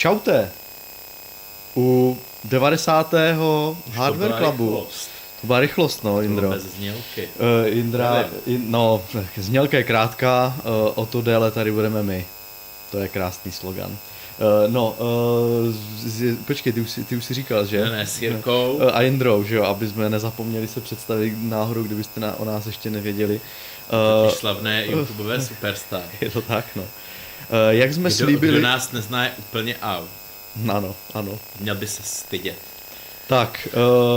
čaute. U 90. Hardware Clubu. To byla rychlost, no, Indro. Bez znělky. Uh, Indra, in, no, znělka je krátká, uh, o to déle tady budeme my. To je krásný slogan. Uh, no, uh, z, počkej, ty už, si, ty už si říkal, že? Ne, ne, s Jirkou. Uh, a Indrou, že jo, aby jsme nezapomněli se představit náhodou, kdybyste na, o nás ještě nevěděli. Uh, slavné YouTubeové superstar. Je to tak, no. Uh, jak jsme kdo, slíbili... Kdo nás nezná je úplně out. Ano, ano. Měl by se stydět. Tak,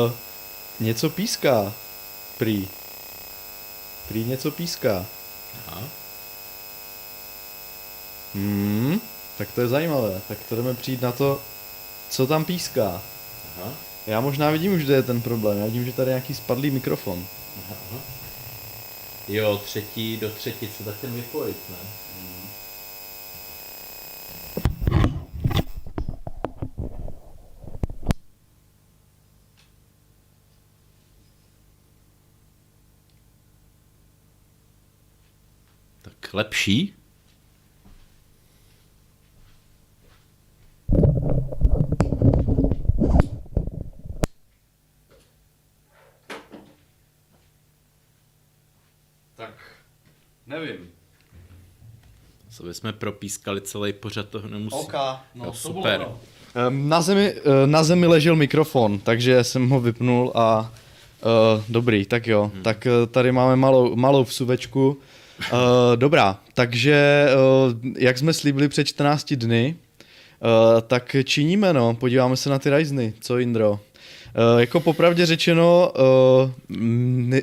uh, něco píská. Prý. Prý něco píská. Aha. Hmm, tak to je zajímavé. Tak to jdeme přijít na to, co tam píská. Aha. Já možná vidím už, kde je ten problém. Já vidím, že tady je nějaký spadlý mikrofon. Aha, aha. Jo, třetí do třetice, tak ten vypojit, ne? Tak lepší? Tak, nevím. Co bychom propískali celý pořad, toho nemusí. no, Jo, super. Um, na, zemi, uh, na zemi ležel mikrofon, takže jsem ho vypnul a uh, dobrý, tak jo. Hmm. Tak uh, tady máme malou, malou vsuvečku. Uh, dobrá, takže uh, jak jsme slíbili před 14 dny, uh, tak činíme no, podíváme se na ty Ryzeny, co Indro? Uh, jako popravdě řečeno, uh, ne,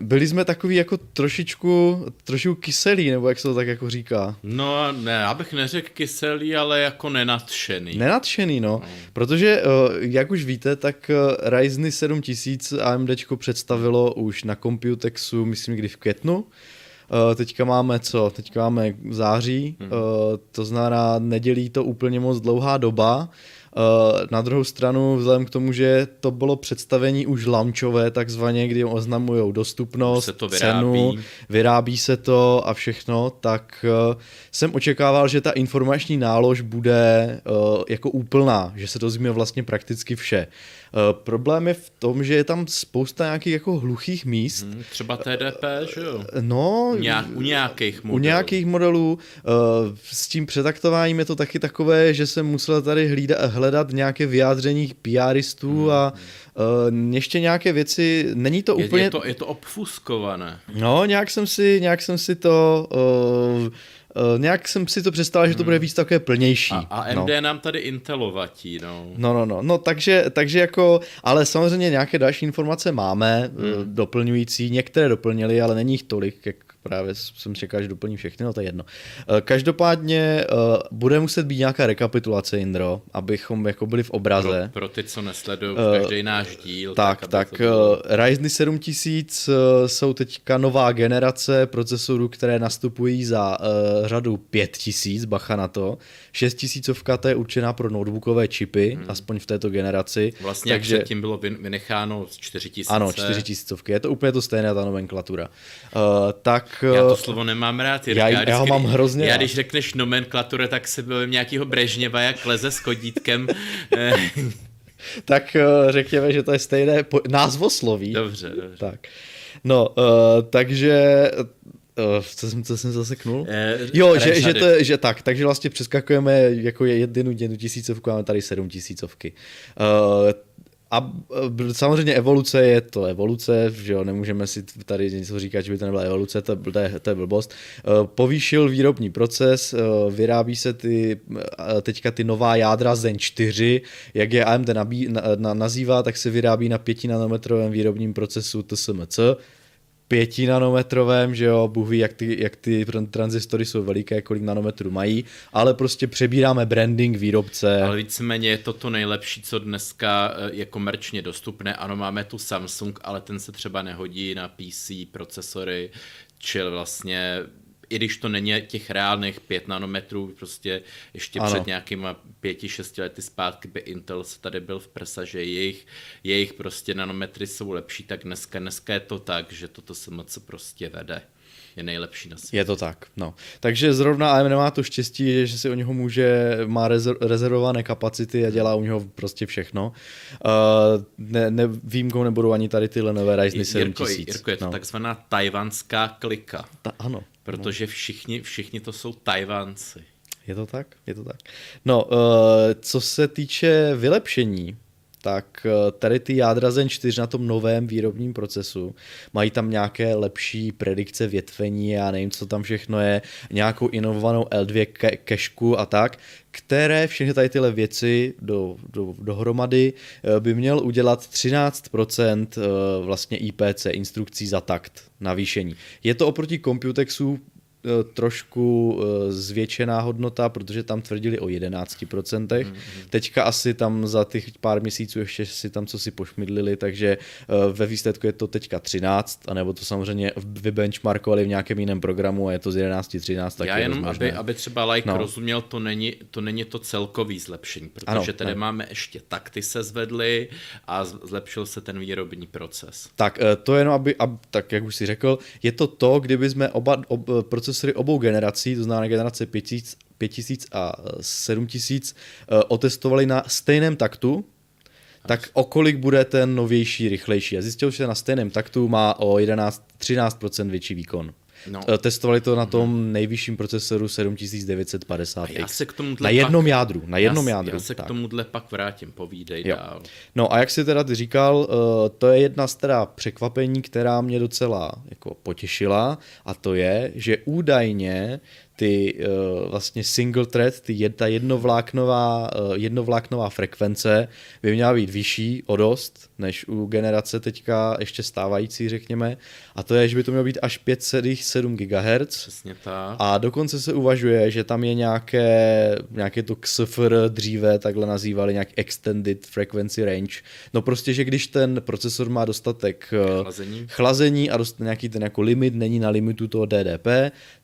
byli jsme takový jako trošičku, trošičku kyselí, nebo jak se to tak jako říká. No, ne, já bych neřekl kyselý, ale jako nenadšený. Nenadšený, no. Hmm. Protože, uh, jak už víte, tak uh, Ryzen 7000 AMD představilo už na Computexu, myslím, kdy v květnu. Uh, teďka máme co? Teďka máme září, Hmm. uh, to znamená, nedělí to úplně moc dlouhá doba. Uh, na druhou stranu, vzhledem k tomu, že to bylo představení už launchové, takzvaně, kdy oznamují dostupnost, se to cenu, vyrábí. vyrábí se to a všechno, tak jsem očekával, že ta informační nálož bude jako úplná, že se dozvíme vlastně prakticky vše. Uh, problém je v tom, že je tam spousta nějakých jako hluchých míst. Hm, třeba TDP, že jo? No, Nějak, u nějakých modelů. u nějakých modelů uh, s tím přetaktováním je to taky takové, že jsem musel tady hlída, hledat nějaké vyjádření PRistů hmm. a uh, ještě nějaké věci, není to Je, úplně... je, to, je to obfuskované. No, nějak jsem si, nějak jsem si to... Uh, Uh, nějak jsem si to představil, že to bude víc takové plnější. A, a no. MD nám tady intelovatí, no. No, no, no, no takže, takže jako, ale samozřejmě nějaké další informace máme, hmm. doplňující, některé doplnili, ale není jich tolik, jak právě jsem čekal, že doplní všechny, no to je jedno. Eh, Každopádně uh, bude muset být nějaká rekapitulace, Indro, abychom jako byli v obraze. Pro, pro ty, co nesledují Eh, každý náš díl. Tak, tak, to bylo- uh, Ryzen 7000 uh, jsou teďka nová generace procesorů, které nastupují za uh, řadu 5000, bacha na to. 6000 to je určená pro notebookové čipy, hmm. aspoň v této generaci. Vlastně Takže... předtím bylo vyn- vynecháno z 4000. Ano, 4000, je to úplně to stejné, ta nomenklatura. Uh, tak, Já to uh, slovo nemám rád, Jirka. Já- já ho mám hrozně Já rád. když řekneš nomenklatura, tak se bavím nějakého Brežněva, jak leze s chodítkem. Eh, tak uh, řekněme, že to je stejné po- názvosloví. dobře, dobře. Tak. No, uh, takže... Uh, co, jsem, co jsem zaseknul? Eh, Jo, že, že, to, že tak, takže vlastně přeskakujeme jako je jednu, jednu tisícovku, máme tady sedm tisícovky. Uh, a eh, samozřejmě evoluce je to evoluce, že jo, nemůžeme si tady něco říkat, že by to nebyla evoluce, to, to, je, to je blbost. Uh, povýšil výrobní proces, uh, vyrábí se ty, teďka ty nová jádra Zen 4, jak je AMD nabí, na, na, nazývá, tak se vyrábí na 5 nanometrovém výrobním procesu TSMC, pětinanometrovém, že jo, Bůh ví, jak ty, jak ty transistory jsou veliké, kolik nanometrů mají, ale prostě přebíráme branding výrobce. Ale víceméně je to to nejlepší, co dneska eh, je komerčně dostupné. Ano, máme tu Samsung, ale ten se třeba nehodí na PC procesory, čili vlastně i když to není těch reálných 5 nanometrů, prostě ještě Ano. před nějakýma pěti, šesti lety zpátky by Intel se tady byl v presa, že jejich, jejich prostě nanometry jsou lepší, tak dneska, dneska je to tak, že toto se moc prostě vede. Je nejlepší na světě. Je to tak, no. Takže zrovna AM nemá to štěstí, že si o něho může, má rezervované kapacity a dělá u něho prostě všechno. Uh, ne, ne, výjimkou nebudou ani tady tyhle nové Ryzen 7000. Jirko, je to no. takzvaná tajvanská klika. Ta, ano. Protože všichni, všichni to jsou Tajvanci. Je to tak? Je to tak. No, uh, co se týče vylepšení, tak eh, tady ty jádra Zen 4 na tom novém výrobním procesu mají tam nějaké lepší predikce větvení, já nevím, co tam všechno je, nějakou inovovanou L2 kešku a tak, které všechny tady tyhle věci do, do, dohromady eh, by měl udělat 13% eh, vlastně IPC, instrukcí za takt navýšení. Je to oproti Computexu trošku eh, zvětšená hodnota, protože tam tvrdili o 11%. Mm-hmm. Teďka asi tam za těch pár měsíců ještě si tam co si pošmidlili, takže eh, ve výsledku je to teďka 13, anebo to samozřejmě vybenchmarkovali v nějakém jiném programu a je to z 11 13. Já jenom, aby, aby třeba like no. rozuměl, to není, to není to celkový zlepšení, protože ano, tady ne. máme ještě takty se zvedly a zlepšil se ten výrobní proces. Tak to jenom, aby, aby tak jak už si řekl, je to to, kdyby jsme oba ob, proces procesory obou generací, to znamená generace 5000, 5000 a 7000, eh, otestovali na stejném taktu, tak o kolik bude ten novější, rychlejší. A zjistil, že na stejném taktu má o 11-13% větší výkon. No. Eh, testovali to na tom nejvyšším procesoru 7950X. já se k tomuhle na jednom pak, jádru, na jednom já, jádru. Já se tak. k tomuhle pak vrátím, povídej jo. dál. No a jak si teda ty říkal, eh, to je jedna z teda překvapení, která mě docela jako potěšila a to je, že údajně ty uh, vlastně single thread, ty, ta jednovláknová, uh, jednovláknová frekvence by měla být vyšší o dost, než u generace teďka ještě stávající, řekněme. A to je, že by to mělo být až 5,7 GHz. Přesně tak. A dokonce se uvažuje, že tam je nějaké, nějaké to XFR dříve takhle nazývali, nějak Extended Frequency Range. No prostě, že když ten procesor má dostatek eh, chlazení, chlazení a dost, nějaký ten jako limit, není na limitu toho DDP,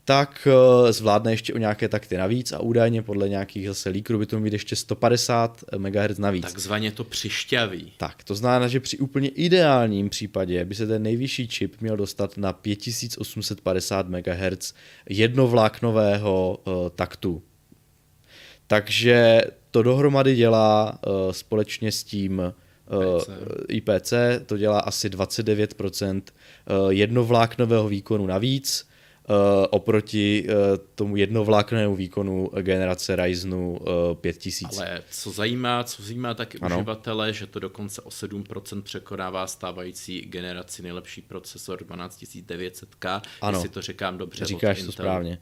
tak eh, zvládne ještě o nějaké takty navíc a údajně podle nějakých zase líkrů by to mít ještě 150 MHz navíc. Takzvaně to přišťaví. Tak, to znamená, že při úplně ideálním případě by se ten nejvyšší čip měl dostat na 5850 MHz jednovláknového uh, taktu. Takže to dohromady dělá uh, společně s tím uh, IPC, to dělá asi 29% uh, jednovláknového výkonu navíc, oproti uh, tomu jednovláknému výkonu generace Ryzenu uh, 5000. Ale co zajímá, co zajímá taky ano. uživatele, že to dokonce o 7% překonává stávající generaci nejlepší procesor 12900K, ano. jestli to říkám dobře. Říkáš to správně.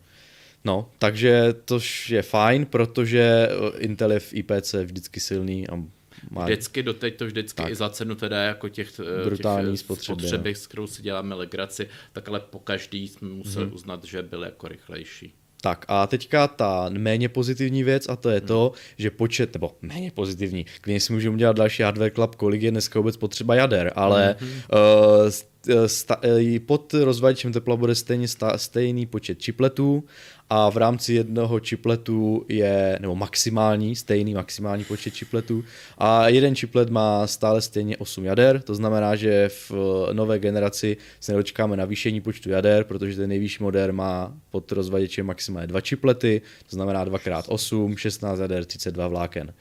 No, takže to je fajn, protože Intel je v IPC vždycky silný a má... Vždycky, doteď to vždycky tak. i za cenu teda jako těch, eh, Brutální těch spotřeby, spotřeby, s kterou si děláme legraci, tak ale po každý jsme museli hmm. uznat, že byl jako rychlejší. Tak a teďka ta méně pozitivní věc a to je hmm. to, že počet, nebo méně pozitivní, klidně si můžeme udělat další hardware club, kolik je dneska vůbec potřeba jader, ale hmm. uh, sta, eh, pod rozvaděčem tepla bude stejně sta, stejný počet chipletů a v rámci jednoho chipletu je, nebo maximální, stejný maximální počet chipletů a jeden chiplet má stále stejně 8 jader, to znamená, že v nové generaci se nedočkáme navýšení počtu jader, protože ten nejvyšší model má pod rozvaděčem maximálně dva chiplety, to znamená 2x8, 16 jader, 32 vláken.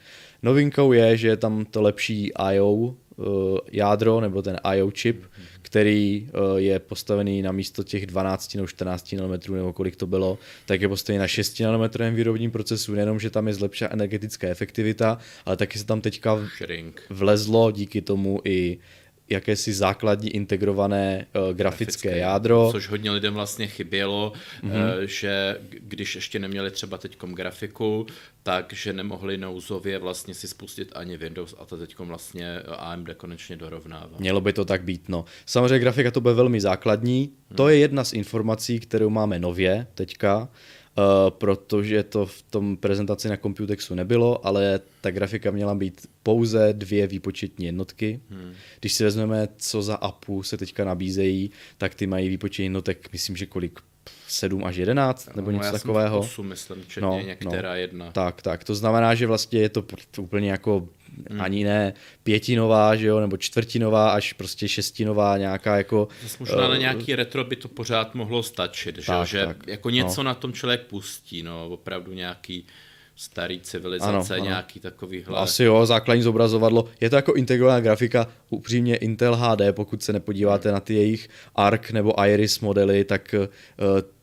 Novinkou je, že je tam to lepší I.O. Eh, jádro, nebo ten I.O. chip, který eh, je postavený na místo těch 12 nebo 14 nm, nebo kolik to bylo, tak je postavený na 6 nm výrobním procesu, nejenom, že tam je zlepšená energetická efektivita, ale taky se tam teďka vlezlo díky tomu i jakési základní integrované uh, grafické, grafické jádro. Což hodně lidem vlastně chybělo, mm-hmm. uh, že když ještě neměli třeba teďkom grafiku, takže nemohli nouzově vlastně si spustit ani Windows a to teďkom vlastně AMD konečně dorovnává. Mělo by to tak být, no. Samozřejmě grafika to bude velmi základní. Hmm. To je jedna z informací, kterou máme nově teďka. Uh, protože to v tom prezentaci na Computexu nebylo, ale ta grafika měla být pouze dvě výpočetní jednotky. Hmm. Když si vezmeme, co za APU se teďka nabízejí, tak ty mají výpočet jednotek, myslím, že kolik 7 až 11 nebo no, něco já takového. Jsem 8, myslím, no, některá no, jedna. Tak, tak. To znamená, že vlastně je to úplně jako hmm. ani ne pětinová, že jo, nebo čtvrtinová, až prostě šestinová nějaká jako... Zase možná uh, na nějaký retro by to pořád mohlo stačit, že, tak, že tak, jako něco no. na tom člověk pustí, no, opravdu nějaký starý civilizace, ano, nějaký ano. takovýhle. Asi jo, základní zobrazovadlo. Je to jako integrovaná grafika, upřímně Intel HD, pokud se nepodíváte hmm. na ty jejich ARC nebo Iris modely, tak uh,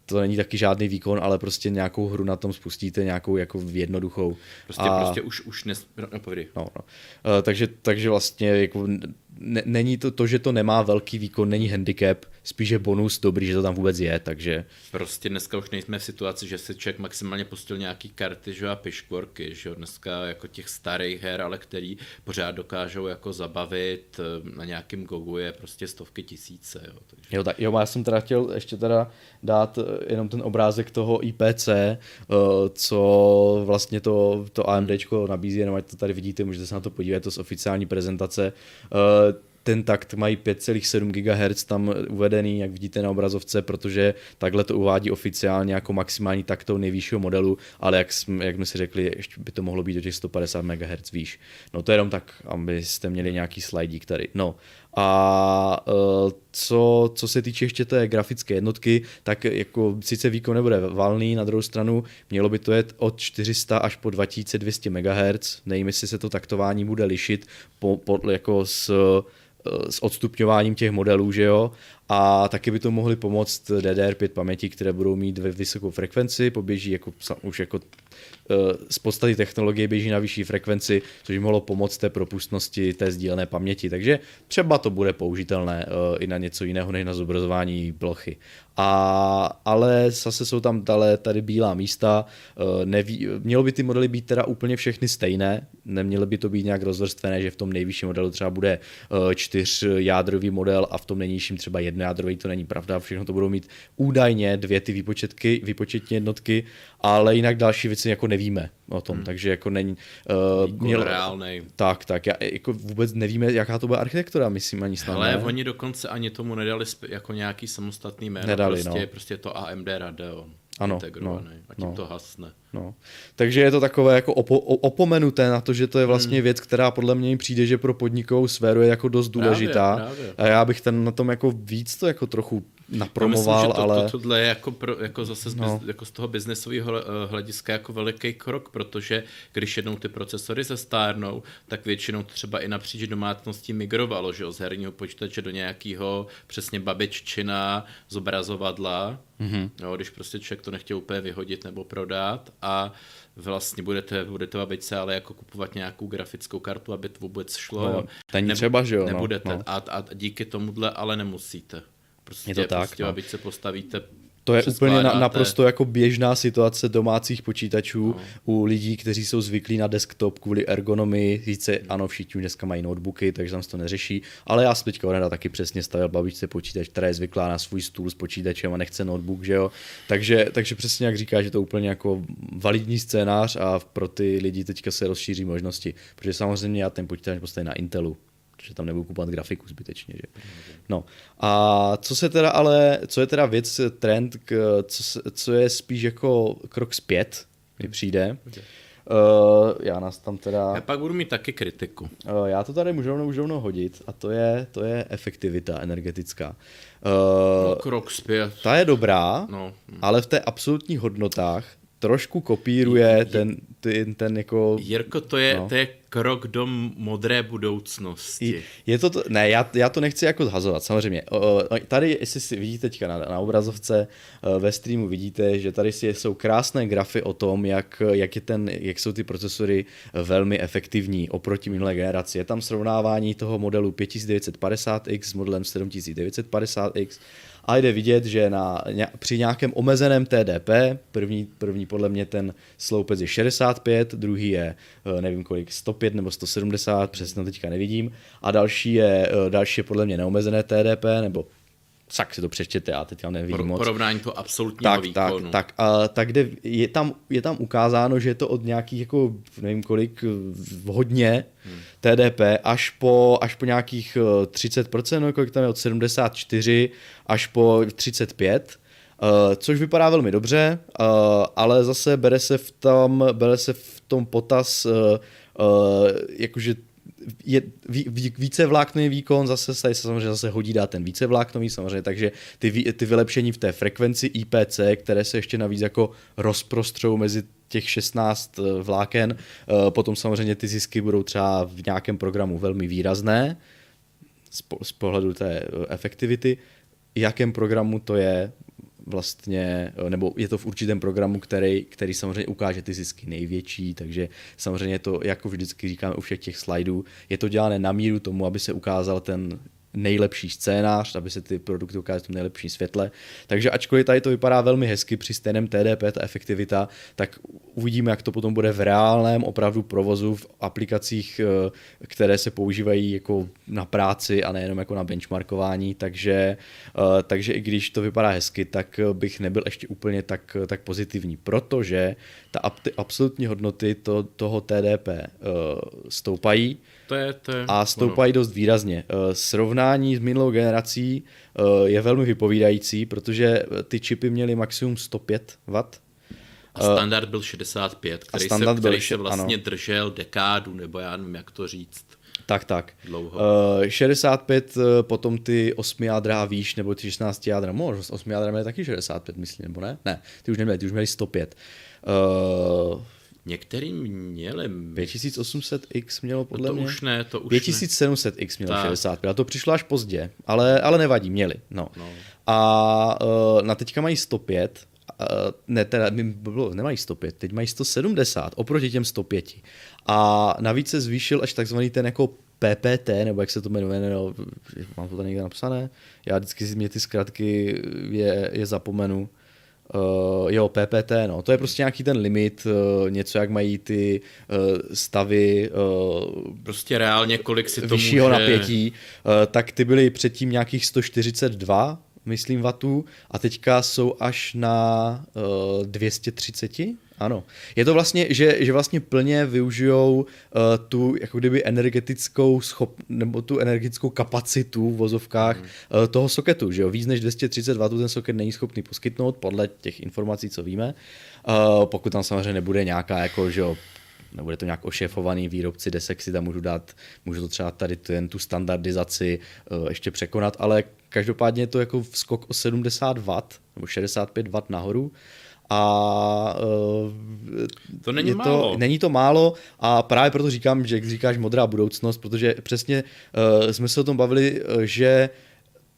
to není taky žádný výkon, ale prostě nějakou hru na tom spustíte, nějakou jako jednoduchou. Prostě, a... prostě už, už nes... no, no, no, no. Uh, takže, takže vlastně jako ne, není to, to, že to nemá velký výkon, není handicap, spíš je bonus dobrý, že to tam vůbec je, takže... Prostě dneska už nejsme v situaci, že si člověk maximálně pustil nějaký karty že a piškvorky, že dneska jako těch starých her, ale který pořád dokážou jako zabavit eh, na nějakým gogu je prostě stovky tisíce, jo. Takže... Jo, tak, jo, já jsem teda chtěl ještě teda dát eh, jenom ten obrázek toho IPC, eh, co vlastně to, to AMDčko nabízí, jenom ať to tady vidíte, můžete se na to podívat, to z oficiální prezentace ten takt mají 5,7 GHz tam uvedený, jak vidíte na obrazovce, protože takhle to uvádí oficiálně jako maximální takt nejvyššího modelu, ale jak jsme, jak jsme si řekli, ještě by to mohlo být do těch 150 MHz výš. No to je jenom tak, abyste měli nějaký slidík tady. No a uh, co, co se týče ještě té grafické jednotky, tak jako sice výkon nebude valný, na druhou stranu mělo by to jet od 400 až po 2200 MHz, nevím, jestli se to taktování bude lišit po, po, jako s Eh, s odstupňováním těch modelů, že jo, a taky by to mohly pomoct DDR5 paměti, které budou mít ve vysokou frekvenci, poběží jako, už jako z podstaty technologie běží na vyšší frekvenci, což by mohlo pomoct té propustnosti té sdílené paměti. Takže třeba to bude použitelné uh, i na něco jiného než na zobrazování plochy. A, ale zase jsou tam dále tady bílá místa. Uh, neví, mělo by ty modely být teda úplně všechny stejné, neměly by to být nějak rozvrstvené, že v tom nejvyšším modelu třeba bude uh, čtyřjádrový model a v tom nejnižším třeba jednojádrový, to není pravda, všechno to budou mít údajně dvě ty výpočetky, výpočetní jednotky, ale jinak další věci jako nevíme o tom, hmm. takže jako není... Uh, měl, reálnej. Tak, tak, já, jako vůbec nevíme, jaká to bude architektura, myslím ani snad Ale oni dokonce ani tomu nedali jako nějaký samostatný jméno, nedali, prostě, no. prostě to AMD Radeon ano, integrovaný no, a tím no, to hasne. No. Takže je to takové jako opo- opomenuté na to, že to je vlastně hmm. věc, která podle mě přijde, že pro podnikovou sféru je jako dost důležitá. Právě, právě. A já bych ten na tom jako víc to jako trochu napromoval, myslím, že to, ale... To, tohle je jako, pro, jako zase z, no. jako z toho biznesového eh, hlediska jako veliký krok, protože když jednou ty procesory zestárnou, tak většinou to třeba i napříč domácností migrovalo, že z herního počítače do nějakého přesně babiččina zobrazovadla, mm-hmm. jo, když prostě člověk to nechtěl úplně vyhodit nebo prodat a vlastně budete, budete babičce ale jako kupovat nějakou grafickou kartu, aby to vůbec šlo. No, není třeba, že jo. No, nebudete. No. A, a díky tomuhle ale nemusíte. Prostě, je to tak, prostě, no. aby se postavíte to je úplně na, naprosto jako běžná situace domácích počítačů no. u lidí, kteří jsou zvyklí na desktop kvůli ergonomii. Sice ano, všichni dneska mají notebooky, takže tam se to neřeší, ale já jsem teďka odheda taky přesně stavil babičce počítač, která je zvyklá na svůj stůl s počítačem a nechce notebook, že jo. Takže, takže přesně jak říká, že to je úplně jako validní scénář a pro ty lidi teďka se rozšíří možnosti, protože samozřejmě já ten počítač postavím na Intelu, protože tam nebudu kupovat grafiku zbytečně. Že? No. A co se teda ale, co je teda věc, trend, k, co, co je spíš jako krok zpět, mi přijde. Okay. Uh, já nás tam teda... Já pak budu mít taky kritiku. Uh, já to tady můžu rovnou, můžu rovnou hodit a to je, to je efektivita energetická. Uh, no, krok zpět. Ta je dobrá, no. ale v té absolutních hodnotách trošku kopíruje ten, ten, ten jako... Jirko, to je, no. to je krok do modré budoucnosti. Je to, to ne, já, já to nechci jako zhazovat, samozřejmě. Tady, jestli si vidíte teďka na, na obrazovce, e, ve streamu vidíte, že tady jsou krásné grafy o tom, jak, jak, je ten, jak jsou ty procesory velmi efektivní oproti minulé generaci. Je tam srovnávání toho modelu 5950X s modelem 7950X a jde vidět, že na, při nějakém omezeném TDP, první, první podle mě ten sloupec je 65, druhý je eh, nevím kolik, 105 nebo 170, přesně teďka nevidím, a další je, eh, další je podle mě neomezené TDP, nebo tak si to přečtěte, já teď nevím Pro, moc. Porovnání to absolutního tak, výkonu. Tak, tak, a, tak kde je, tam, je tam ukázáno, že je to od nějakých, jako nevím kolik, hodně hmm. TDP, až po, až po nějakých 30%, no, kolik tam je od 74 až po 35, Uh, což vypadá velmi dobře, uh, ale zase bere se v tom, bere se v tom potaz uh, jakože je ví, více vláknový výkon, zase se samozřejmě zase hodí dát ten více vláknový samozřejmě, takže ty, ty vylepšení v té frekvenci IPC, které se ještě navíc jako rozprostřou mezi těch 16 eh, vláken, eh, potom samozřejmě ty zisky budou třeba v nějakém programu velmi výrazné z, po, z pohledu té eh, efektivity. Jakém programu to je, vlastně, nebo je to v určitém programu, který, který samozřejmě ukáže ty zisky největší, takže samozřejmě to, jako vždycky říkáme u všech těch slajdů, je to dělané na míru tomu, aby se ukázal ten nejlepší scénář, aby se ty produkty ukázaly v tom nejlepším světle. Takže ačkoliv tady to vypadá velmi hezky při stejném TDP, ta efektivita, tak uvidíme, jak to potom bude v reálném opravdu provozu v aplikacích, eh, které se používají jako na práci a nejenom jako na benchmarkování, takže, eh, takže i když to vypadá hezky, tak bych nebyl ještě úplně tak, tak pozitivní, protože ta, ty absolutní hodnoty to, toho TDP uh, eh, stoupají, to je, to je a stoupají dost výrazně. Uh, srovnání s minulou generací uh, je velmi vypovídající, protože ty čipy měly maximum 105 W. A standard byl 65, který, standard se, který byl, se vlastně ano. držel dekádu, nebo já nevím, jak to říct. Tak, tak. Dlouho. Uh, 65, uh, potom ty 8 jádra a výš, nebo ty 16 jádra, možná 8 jádra měly taky 65, myslím, nebo ne? Ne, ty už neměli, ty už měli 105. Uh, Některý měli... 5800X mělo podle no to mě. už ne, to už 5700X mělo tak. 65, a to přišlo až pozdě, ale, ale nevadí, měli. No. no. A uh, na teďka mají 105, uh, ne, teda bylo, nemají 105, teď mají 170 oproti těm 105. A navíc se zvýšil až takzvaný ten jako PPT, nebo jak se to jmenuje, no, mám to tady někde napsané, já vždycky si mě ty zkratky je, je zapomenu, Uh, jo, PPT, no, to je prostě nějaký ten limit, uh, něco jak mají ty uh, stavy. Uh, prostě reálně kolik si to vyššího může... napětí, uh, tak ty byly předtím nějakých 142, myslím, vatů a teďka jsou až na uh, 230, ano. Je to vlastně, že, že vlastně plně využijou uh, tu jako kdyby energetickou schop, nebo tu energetickou kapacitu v vozovkách mm. uh, toho soketu, že jo, víc než 230 W ten soket není schopný poskytnout podle těch informací, co víme, uh, pokud tam samozřejmě nebude nějaká jako, že jo, nebude to nějak ošefovaný výrobci desek si tam můžu dát, můžu to třeba tady jen tu standardizaci uh, ještě překonat, ale každopádně je to jako skok o 70 W nebo 65 W nahoru, a uh, to není je málo. To, není to málo a právě proto říkám, že jak říkáš modrá budoucnost, protože přesně uh, jsme se o tom bavili, že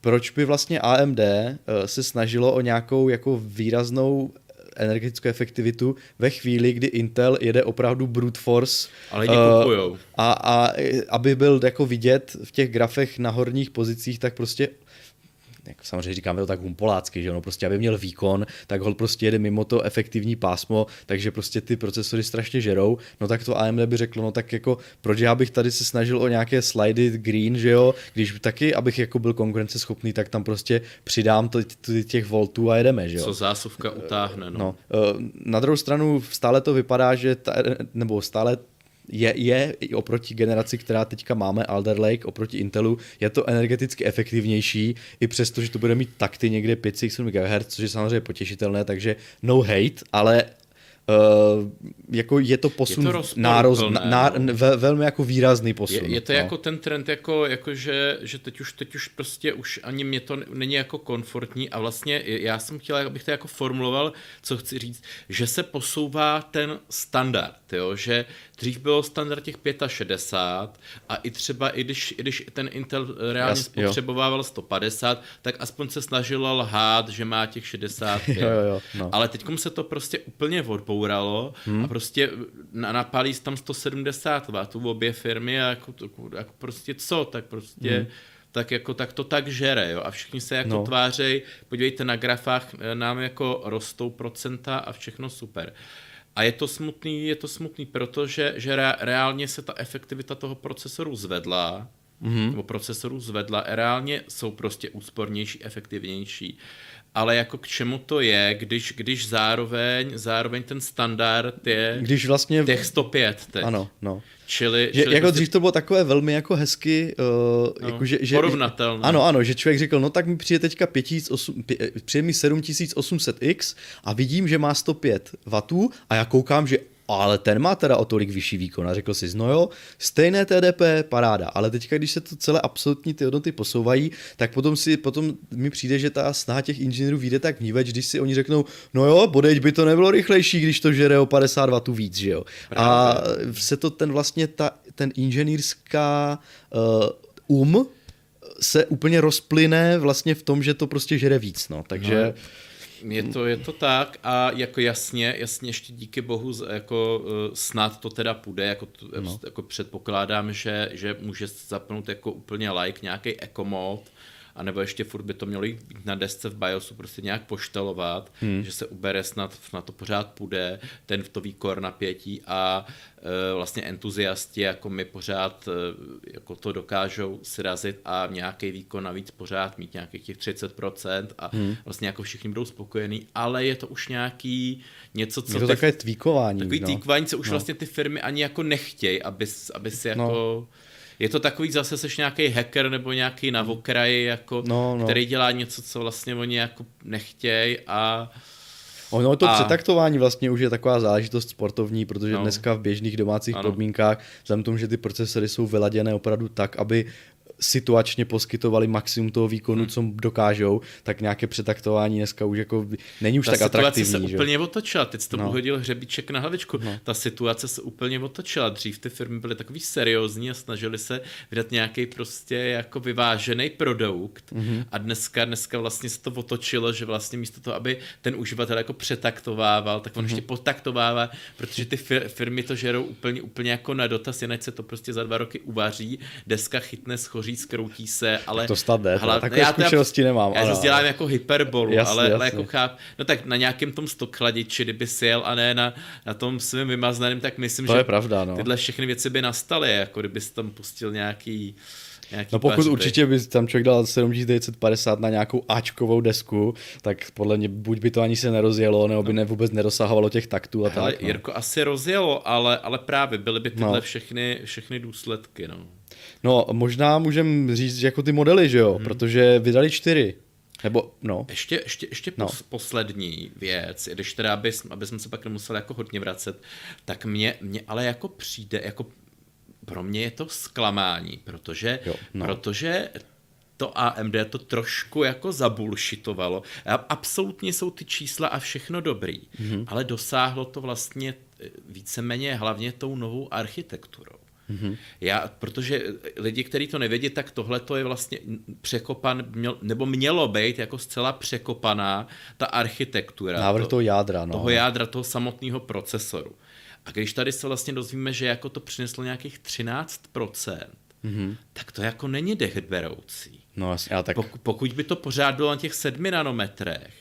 proč by vlastně AMD uh, se snažilo o nějakou jako výraznou energetickou efektivitu ve chvíli, kdy Intel jede opravdu brute force. Ale uh, a, a aby byl jako vidět v těch grafech na horních pozicích, tak prostě jak samozřejmě říkáme to tak humpolácky, že ono prostě, aby měl výkon, tak hol prostě jede mimo to efektivní pásmo, takže prostě ty procesory strašně žerou, no tak to AMD by řeklo, no tak jako proč já bych tady se snažil o nějaké slidy green, že jo, když taky, abych jako byl konkurenceschopný, tak tam prostě přidám to, těch voltů a jedeme, že jo. Co zásuvka utáhne, no. no. Eh, na druhou stranu stále to vypadá, že ta, nebo stále je, je i oproti generaci, která teďka máme, Alder Lake, oproti Intelu, je to energeticky efektivnější, i přesto, že to bude mít takty někde 500 MHz, což je samozřejmě potěšitelné, takže no hate, ale Uh, jako je to posun je to nároz, na, na, no. ve, velmi jako výrazný posun. Je, je to no. jako ten trend, jako, jako že, že teď, už, teď už prostě už ani mě to není jako komfortní a vlastně já jsem chtěl, abych to jako formuloval, co chci říct, že se posouvá ten standard, jo? že dřív bylo standard těch 65 a i třeba, i když, i když ten Intel reálně Jas, spotřebovával 150, tak aspoň se snažilo lhát, že má těch 65. jo, jo, jo, no. Ale teď se to prostě úplně odbouralo hmm. a prostě napálí tam 170 W obě firmy a jako, jako prostě co, tak prostě... Hmm tak jako tak to tak žere, jo, a všichni se jako no. tvářejí, podívejte na grafách, eh, nám jako rostou procenta a všechno super. A je to smutný, je to smutný, protože že re, reálně se ta efektivita toho procesoru zvedla, mm-hmm. nebo procesorů zvedla, reálně jsou prostě úspornější, efektivnější ale jako k čemu to je, když, když zároveň, zároveň ten standard je když vlastně... těch 105 teď. Ano, no. Čili, že, čili jako prostě... dřív to bylo takové velmi jako hezky, uh, no, jako že, že, porovnatelné. Ano, ano, že člověk řekl, no tak mi přijde teďka 5800, přijde mi 7800X a vidím, že má 105 W a já koukám, že ale ten má teda o tolik vyšší výkon. A řekl si, no jo, stejné TDP, paráda, ale teďka, když se to celé absolutní ty hodnoty posouvají, tak potom si, potom mi přijde, že ta snaha těch inženýrů vyjde tak vníveč, když si oni řeknou, no jo, bodeď by to nebylo rychlejší, když to žere o 50 W víc, že jo. Právě. A se to ten vlastně, ta, ten inženýrská uh, um se úplně rozplyne vlastně v tom, že to prostě žere víc, no, takže... No. Je to, je to tak a jako jasně, jasně ještě díky bohu jako uh, snad to teda půjde, jako, to, no. jako předpokládám, že, že může zapnout jako úplně like nějaký eco mode, anebo ještě furt by to mělo jít na desce v BIOSu prostě nějak poštelovat, hmm. že se ubere snad, na to pořád půjde, ten v to core napětí a e, vlastně entuziasti jako my pořád e, jako to dokážou srazit a nějaký výkon navíc pořád mít nějakých těch 30% a hmm. vlastně jako všichni budou spokojení, ale je to už nějaký něco, co... Je to ty, takové tvíkování. Takový no. tvíkování, co už no. vlastně ty firmy ani jako nechtějí, aby, aby si no. jako... No je to takový zase seš nějaký hacker nebo nějaký na okraji, jako, no, no. který dělá něco, co vlastně oni jako nechtějí a Ono to a... přetaktování vlastně už je taková záležitost sportovní, protože no. dneska v běžných domácích ano. podmínkách, vzhledem tomu, že ty procesory jsou vyladěné opravdu tak, aby situačně poskytovali maximum toho výkonu, hmm. co dokážou, tak nějaké přetaktování dneska už jako není už Ta tak atraktivní. Ta situace se že? úplně otočila, teď jsi to no. uhodil hřebíček na hlavičku. No. Ta situace se úplně otočila. Dřív ty firmy byly takový seriózní a snažili se vydat nějaký prostě jako vyvážený produkt hmm. a dneska, dneska vlastně se to otočilo, že vlastně místo toho, aby ten uživatel jako přetaktovával, tak on hmm. ještě potaktovává, protože ty firmy to žerou úplně, úplně jako na dotaz, jen se to prostě za dva roky uvaří, deska chytne, schoří říct, kroutí se, ale... To snad ne, hla, takové já zkušenosti nemám. Já to dělám jako hyperbolu, jasně, ale, jasně. ale jako cháp, no tak na nějakém tom stokchladiči, kdyby si jel a ne na, na tom svým vymazaném, tak myslím, to že je pravda, no. tyhle všechny věci by nastaly, jako kdyby tam pustil nějaký Nějaký no pokud pařby. určitě by tam člověk dal 7950 na nějakou Ačkovou desku, tak podle mě buď by to ani se nerozjelo, nebo by no. ne, vůbec nedosahovalo těch taktů a Hele, tak. No. Jirko, asi rozjelo, ale, ale právě byly by tyhle no. všechny, všechny důsledky. No. No, možná můžeme říct že jako ty modely, že jo, hmm. protože vydali čtyři. Nebo, no. Ještě, ještě, ještě no. poslední věc, když teda, aby, aby jsme se pak nemuseli jako hodně vracet, tak mě, mě ale jako přijde, jako pro mě je to zklamání, protože, jo, no. protože to AMD to trošku jako zabulšitovalo. Absolutně jsou ty čísla a všechno dobrý, mm-hmm. ale dosáhlo to vlastně víceméně hlavně tou novou architekturou. Mm-hmm. Já, protože lidi, kteří to nevědí, tak tohle to je vlastně překopan, měl, nebo mělo být jako zcela překopaná ta architektura. Návrh to, toho jádra, no. Toho jádra, toho samotného procesoru. A když tady se vlastně dozvíme, že jako to přineslo nějakých 13%, mm-hmm. tak to jako není dechberoucí. No, já tak... Pok- pokud by to pořád bylo na těch 7 nanometrech,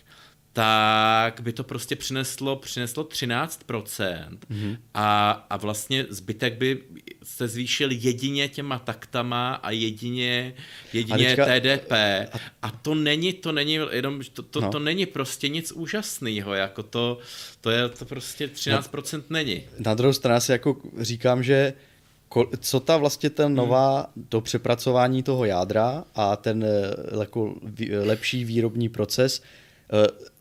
tak by to prostě přineslo, přineslo 13% mm-hmm. a, a vlastně zbytek by se zvýšil jedině těma taktama a jedině, jedině a teďka, TDP a, a to není, to není jenom, to, to, no. to není prostě nic úžasného, jako to, to je to prostě 13% no, není. Na druhou stranu si jako říkám, že co ta vlastně ten nová, hmm. to přepracování toho jádra a ten eh, jako lepší výrobní proces, eh,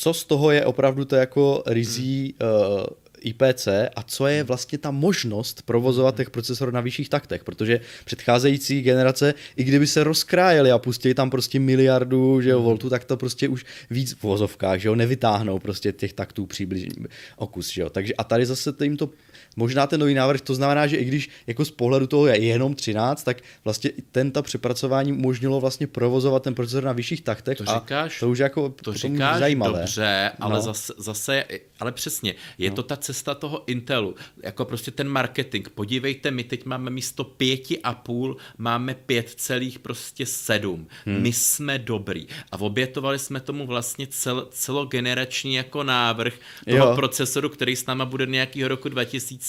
co z toho je opravdu to jako rizí uh, IPC a co je vlastně ta možnost provozovat těch procesor na vyšších taktech, protože předcházející generace, i kdyby se rozkrájeli a pustili tam prostě miliardu že jo, voltů, tak to prostě už víc v vozovkách, že jo, nevytáhnou prostě těch taktů přibližně okus, že jo. Takže a tady zase to jim to možná ten nový návrh, to znamená, že i když jako z pohledu toho je jenom 13, tak vlastně ten ta přepracování umožnilo vlastně provozovat ten procesor na vyšších taktech to říkáš, a to už jako to říkáš zajímavé. dobře, ale no. zase, zase, ale přesně, je no. to ta cesta toho Intelu, jako prostě ten marketing, podívejte, my teď máme místo pěti a půl, máme pět celých prostě sedm, hmm. my jsme dobrý a obětovali jsme tomu vlastně cel, celogenerační jako návrh toho jo. procesoru, který s náma bude nějakého roku 2000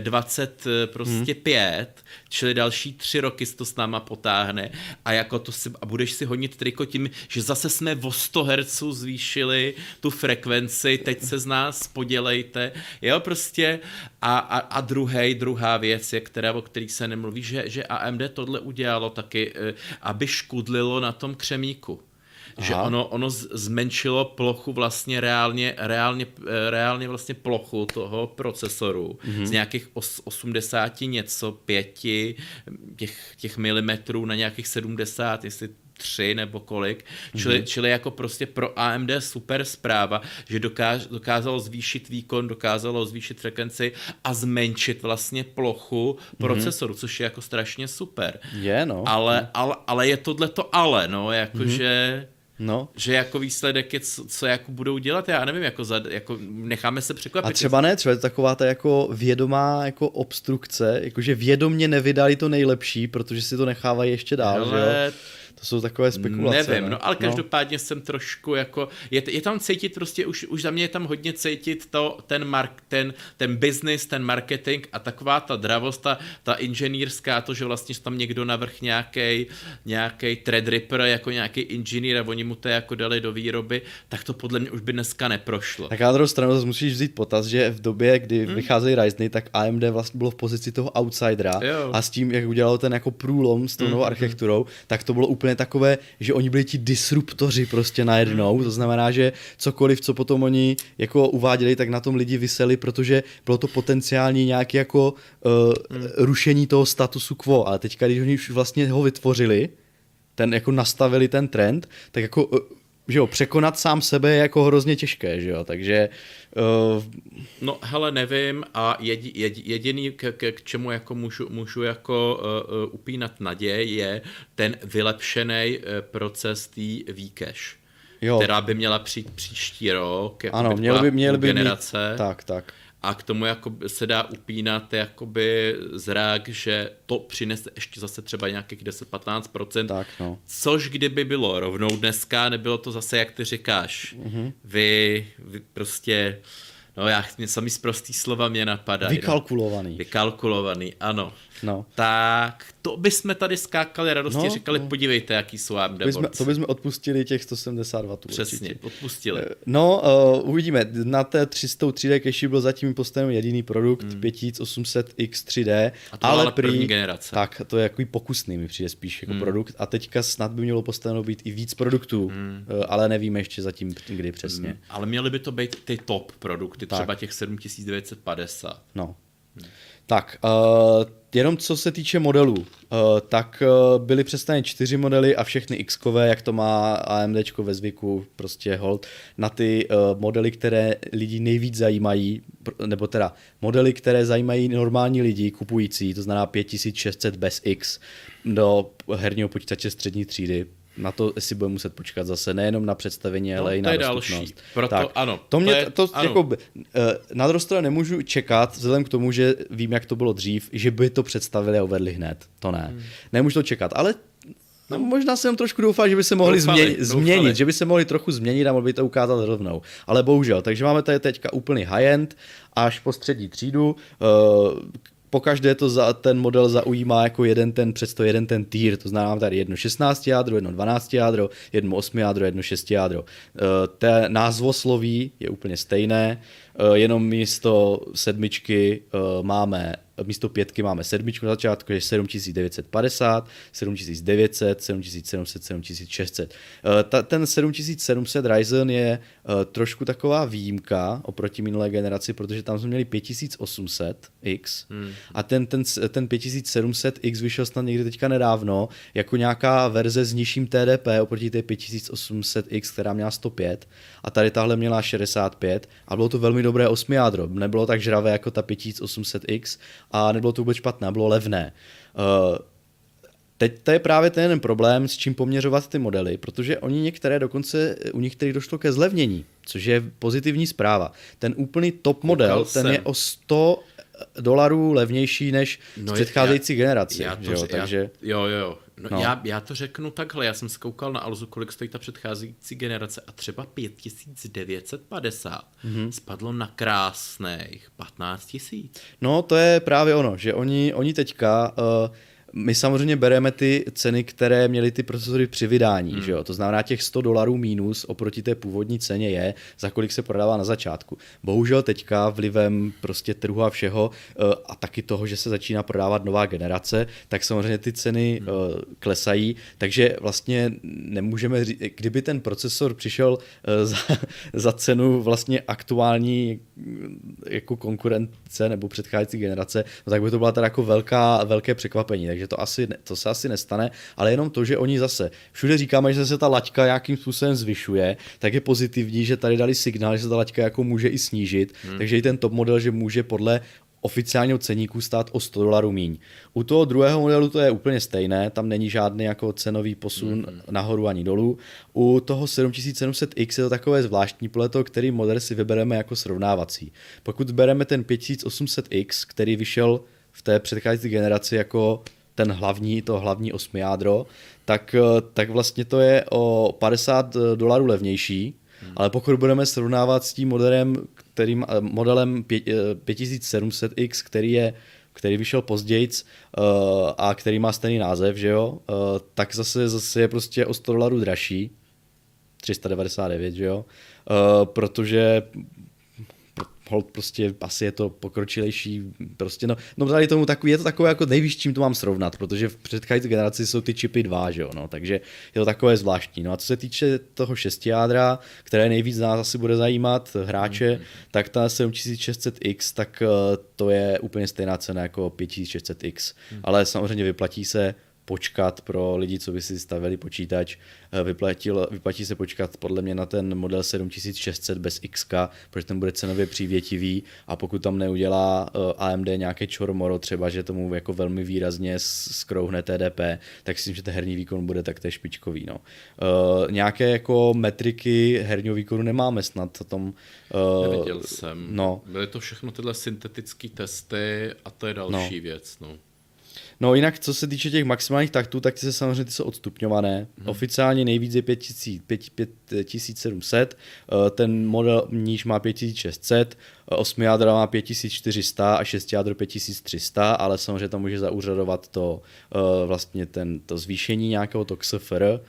2025, prostě hmm. čili další tři roky to s náma potáhne a jako to si, a budeš si honit triko tím, že zase jsme o 100 Hz zvýšili tu frekvenci, teď se z nás podělejte, jo, prostě. A, a, a druhý, druhá věc je, která, o který se nemluví, že, že AMD tohle udělalo taky, eh, aby škudlilo na tom křemíku Aha. že ono, ono zmenšilo plochu vlastně reálně, reálně, eh, reálně vlastně plochu toho procesoru mm-hmm. z nějakých os, 80 něco, pěti těch, těch milimetrů na nějakých 70, jestli tři nebo kolik, čili, mm-hmm. čili jako prostě pro AMD super zpráva, že dokáž, dokázalo zvýšit výkon, dokázalo zvýšit frekvenci a zmenšit vlastně plochu mm-hmm. procesoru, což je jako strašně super. Je, no. Ale, ale, ale je tohle to ale, no, jakože... Mm-hmm. No. Že jako výsledek je, co, co jako budou dělat, já nevím, jako, za, jako necháme se překvapit. A třeba ne, třeba je to taková ta jako vědomá jako obstrukce, jakože vědomně nevydali to nejlepší, protože si to nechávají ještě dál, Ale... že jo? To jsou takové spekulace. Nevím, ne? no ale no. každopádně no. jsem trošku jako, je, je tam cítit prostě, už, už za mě je tam hodně cítit to, ten, mark, ten, ten business, ten marketing a taková ta dravost, ta, ta inženýrská, to, že vlastně tam někdo navrh nějaký nějaký threadripper jako nějaký inženýr a oni mu to jako dali do výroby, tak to podle mě už by dneska neprošlo. Tak na druhou stranu zase musíš vzít potaz, že v době, kdy hmm. vycházejí Ryzeny, tak AMD vlastně bylo v pozici toho outsidera jo. a s tím, jak udělal ten jako průlom s tou novou hmm. architekturou, tak to bylo úplně úplně takové, že oni byli ti disruptoři prostě najednou, to znamená, že cokoliv, co potom oni jako uváděli, tak na tom lidi vyseli, protože bylo to potenciální nějaké jako uh, rušení toho statusu quo, ale teďka, když oni už vlastně ho vytvořili, ten jako nastavili ten trend, tak jako uh, že jo, překonat sám sebe je jako hrozně těžké, že jo, takže... Uh... No, hele, nevím a jedi, jedi, jediný, k, k, k čemu jako můžu, můžu jako uh, upínat naděje, je ten vylepšený uh, proces té výkeš, která by měla přijít příští rok, jako ano, měl by, měl by generace. Mít, tak, tak a k tomu jako se dá upínat jakoby zrak, že to přinese ještě zase třeba nějakých 10-15%, tak, no. což kdyby bylo rovnou dneska, nebylo to zase, jak ty říkáš, mm-hmm. vy, vy prostě No já, mě sami z prostý slova mě napadají. No. Vykalkulovaný. No. Vykalkulovaný, ano. No. Tak to bychom tady skákali radosti, no, říkali, no. podívejte, jaký jsou AMD to bychom, to bychom odpustili těch 170 W. Přesně, určitě. odpustili. Eh, no, uh, uvidíme. Na té 300 3D cache byl zatím postaven jediný produkt, hmm. 5800X 3D. A to ale prý, první generace. Tak, to je jako pokusný mi přijde spíš jako hmm. produkt. A teďka snad by mělo postaveno být i víc produktů, hmm. uh, ale nevíme ještě zatím kdy přesně. Hmm. Ale měly by to být ty top produkty, tak. třeba těch 7950. No. Hmm. Tak, uh, jenom co se týče modelů, uh, tak uh, byly představeny čtyři modely a všechny x jak to má AMD ve zvyku, prostě hold, na ty uh, modely, které lidi nejvíc zajímají, nebo teda modely, které zajímají normální lidi kupující, to znamená 5600 bez X do herního počítače střední třídy, na to si budeme muset počkat zase, nejenom na představení, no, ale i na je dostupnost. další. Proto, tak, ano. To mě, to, je, to ano. jako, eh, na druhou stranu nemůžu čekat, vzhledem k tomu, že vím, jak to bylo dřív, že by to představili a uvedli hned. To ne. Hmm. Nemůžu to čekat, ale No, možná jsem trošku doufal, že by se mohli doufali, změnit, doufali. změnit, že by se mohli trochu změnit a mohli by to ukázat rovnou. Ale bohužel, takže máme tady teďka úplný high-end až po střední třídu, uh, pokaždé to za, ten model zaujímá jako jeden ten, přesto jeden ten týr, to znamená tady jedno 16 jádro, jedno 12 jádro, jedno 8 jádro, jedno 6 jádro. Uh, té názvosloví je úplně stejné, uh, jenom místo sedmičky uh, máme místo pětky máme sedmičku na začátku, je 7950, 7900, 7700, 7600. Ta, ten 7700 Ryzen je uh, trošku taková výjimka oproti minulé generaci, protože tam jsme měli 5800X hmm. a ten, ten, ten 5700X vyšel snad někdy teďka nedávno jako nějaká verze s nižším TDP oproti té 5800X, která měla 105 a tady tahle měla 65 a bylo to velmi dobré 8 jádro. Nebylo tak žravé jako ta 5800X a nebylo to vůbec špatné, bylo levné. Uh, Teď to je právě ten jeden problém, s čím poměřovat ty modely, protože oni některé dokonce, u některých došlo ke zlevnění, což je pozitivní zpráva. Ten úplný top model, ten je o 100 dolarů levnější než no, předcházející já, generaci. Já to, jo, takže... jo, jo, jo. No, no. Já, já to řeknu takhle, já jsem se koukal na Alzu, kolik stojí ta předcházející generace a třeba 5950 mm-hmm. spadlo na krásných 15 tisíc. No to je právě ono, že oni, oni teďka uh, my samozřejmě bereme ty ceny, které měly ty procesory při vydání, hmm. že jo? to znamená těch 100 dolarů mínus oproti té původní ceně je, za kolik se prodává na začátku. Bohužel teďka vlivem prostě trhu a všeho uh, a taky toho, že se začíná prodávat nová generace, tak samozřejmě ty ceny hmm. uh, klesají, takže vlastně nemůžeme říct, kdyby ten procesor přišel uh, za, za cenu vlastně aktuální jako konkurence nebo předcházející generace, no tak by to byla teda jako velká, velké překvapení, takže to, asi, to se asi nestane, ale jenom to, že oni zase všude říkáme, že se ta laťka nějakým způsobem zvyšuje, tak je pozitivní, že tady dali signál, že se ta laťka jako může i snížit, hmm. takže i ten top model, že může podle oficiálního ceníku stát o 100 dolarů míň. U toho druhého modelu to je úplně stejné, tam není žádný jako cenový posun mm-hmm. nahoru ani dolů. U toho 7700X je to takové zvláštní podle toho, který model si vybereme jako srovnávací. Pokud bereme ten 5800X, který vyšel v té předcházející generaci jako ten hlavní, to hlavní osmijádro, tak, tak vlastně to je o 50 dolarů levnější, Hmm. Ale pokud budeme srovnávat s tím modelem, kterým, eh, modelem 5700X, eh, který je který vyšel později uh, a který má stejný název, že jo, uh, tak zase, zase je prostě o 100 dolarů dražší, 399, že jo, uh, protože hold prostě asi je to pokročilejší, prostě no, no tady tomu takový, je to takové jako nejvíc, čím to mám srovnat, protože v předcházející generaci jsou ty čipy dva, že jo, no, takže je to takové zvláštní. No a co se týče toho šestijádra, které nejvíc nás asi bude zajímat hráče, mm-hmm. tak ta 7600X, tak uh, to je úplně stejná cena jako 5600X, mm-hmm. ale samozřejmě vyplatí se počkat pro lidi, co by si stavili počítač. Eh, vyplatil, vyplatí se počkat podle mě na ten model 7600 bez XK, protože ten bude cenově přívětivý a pokud tam neudělá eh, AMD nějaké čormoro, třeba, že tomu jako velmi výrazně skrouhne TDP, tak si myslím, že ten herní výkon bude taktéž špičkový. No. Uh, nějaké jako metriky herního výkonu nemáme snad o tom. Uh, Neviděl jsem. No. Byly to všechno tyhle syntetické testy a to je další no. věc. No. No jinak, co se týče těch maximálních taktů, tak ty se samozřejmě ty jsou odstupňované. Hmm. Oficiálně nejvíc je 5700, eh, ten model níž má 5600, 8 jádra má 5400 a 6 jádro 5300, ale samozřejmě tam může zaúřadovat to eh, vlastně ten, to zvýšení nějakého to XFR.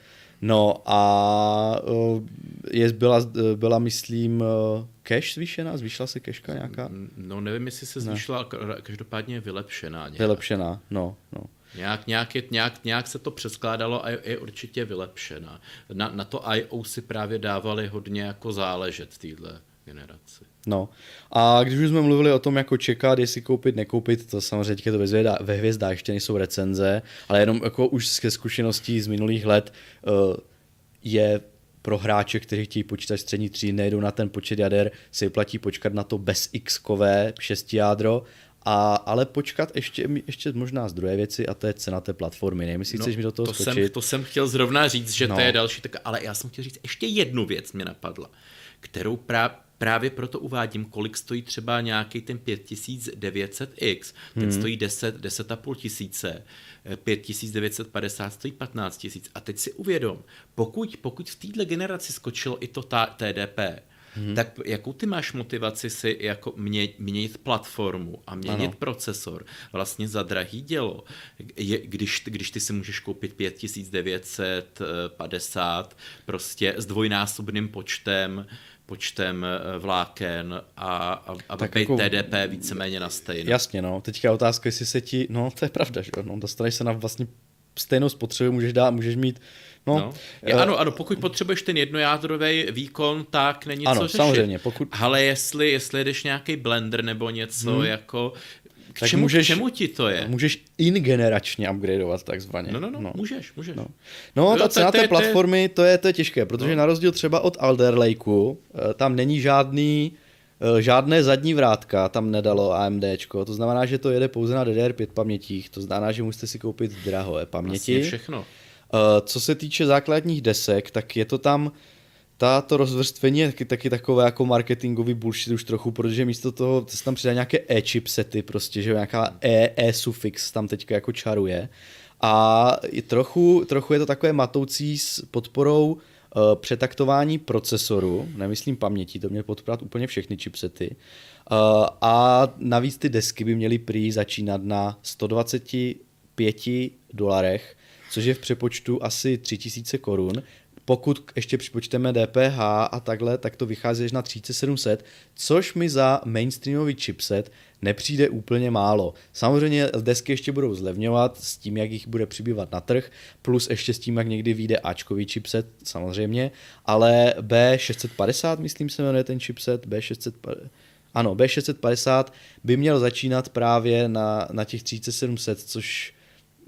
No a eh, je, byla, byla, myslím, cache zvýšená? Zvýšila se keška nějaká? No nevím, jestli se zvýšila, ne. každopádně je vylepšená. Nějak. Vylepšená, no, no. Nějak, nějak, je, nějak, nějak se to přeskládalo a je, je určitě vylepšená. Na, na to I.O. si právě dávali hodně jako záležet v téhle generaci. No a když už jsme mluvili o tom, jako čekat, jestli koupit, nekoupit, to samozřejmě to ve hvězdách ještě nejsou recenze, ale jenom jako už ze zkušeností z minulých let uh, je pro hráče, kteří chtějí počítač střední třídy, nejdou na ten počet jader, se vyplatí počkat na to bez X-kové jádro, a, ale počkat ještě, ještě možná z druhé věci a to je cena té platformy. Nevím, jestli no, chceš mi do toho to skočit. Jsem, to jsem chtěl zrovna říct, že no. to je další, tak, ale já jsem chtěl říct ještě jednu věc mě napadla, kterou právě právě proto uvádím, kolik stojí třeba nějaký ten 5900X. Ten hmm. stojí 10, 10,5 tisíce. 5950 stojí 15 tisíc. A teď si uvědom, pokud, pokud v této generaci skočilo i to ta, TDP, Hmm. Tak jakou ty máš motivaci si jako mě, měnit platformu a měnit ano. procesor vlastně za drahý dělo, je, když, když ty si můžeš koupit 5950 prostě s dvojnásobným počtem počtem eh, vláken a, a, a tak jako, TDP víceméně na stejno. Jasně, no. Teďka otázka, jestli se ti, no to je pravda, že no, dostaneš se na vlastně stejnou spotřebu, můžeš dát, můžeš mít No, no. Je, uh, ano, ano, pokud potřebuješ ten jednojádrový výkon, tak není ano, co řešit. samozřejmě. Pokud... Ale jestli, jestli jdeš nějaký blender nebo něco, hmm. jako k tak čemu, můžeš, k čemu ti to je? Můžeš ingeneračně upgradeovat takzvaně. No, no, no, no. můžeš, můžeš. No, no ta cena té platformy, to je, to je těžké, protože no. na rozdíl třeba od Alder Lakeu, eh, tam není žádný eh, žádné zadní vrátka tam nedalo AMD, to znamená, že to jede pouze na DDR5 pamětích, to znamená, že musíte si koupit drahé paměti. Vlastně všechno. Eh, co se týče základních desek, tak je to tam táto rozvrstvení je taky, taky takové jako marketingový bullshit už trochu, protože místo toho se tam přidá nějaké e-chipsety, prostě, že nějaká e, e-sufix tam teďka jako čaruje. A i trochu, trochu je to takové matoucí s podporou uh, přetaktování procesoru, nemyslím paměti, to měl podporovat úplně všechny chipsety. Uh, a navíc ty desky by měly prý začínat na 120 pěti dolarech, což je v přepočtu asi 3000 korun. Pokud ještě připočteme DPH a takhle, tak to vychází až na 3700, což mi za mainstreamový chipset nepřijde úplně málo. Samozřejmě desky ještě budou zlevňovat s tím, jak jich bude přibývat na trh, plus ještě s tím, jak někdy vyjde Ačkový chipset, samozřejmě, ale B650, myslím se jmenuje ten chipset, B650, ano, B650 by měl začínat právě na, na těch 3700, což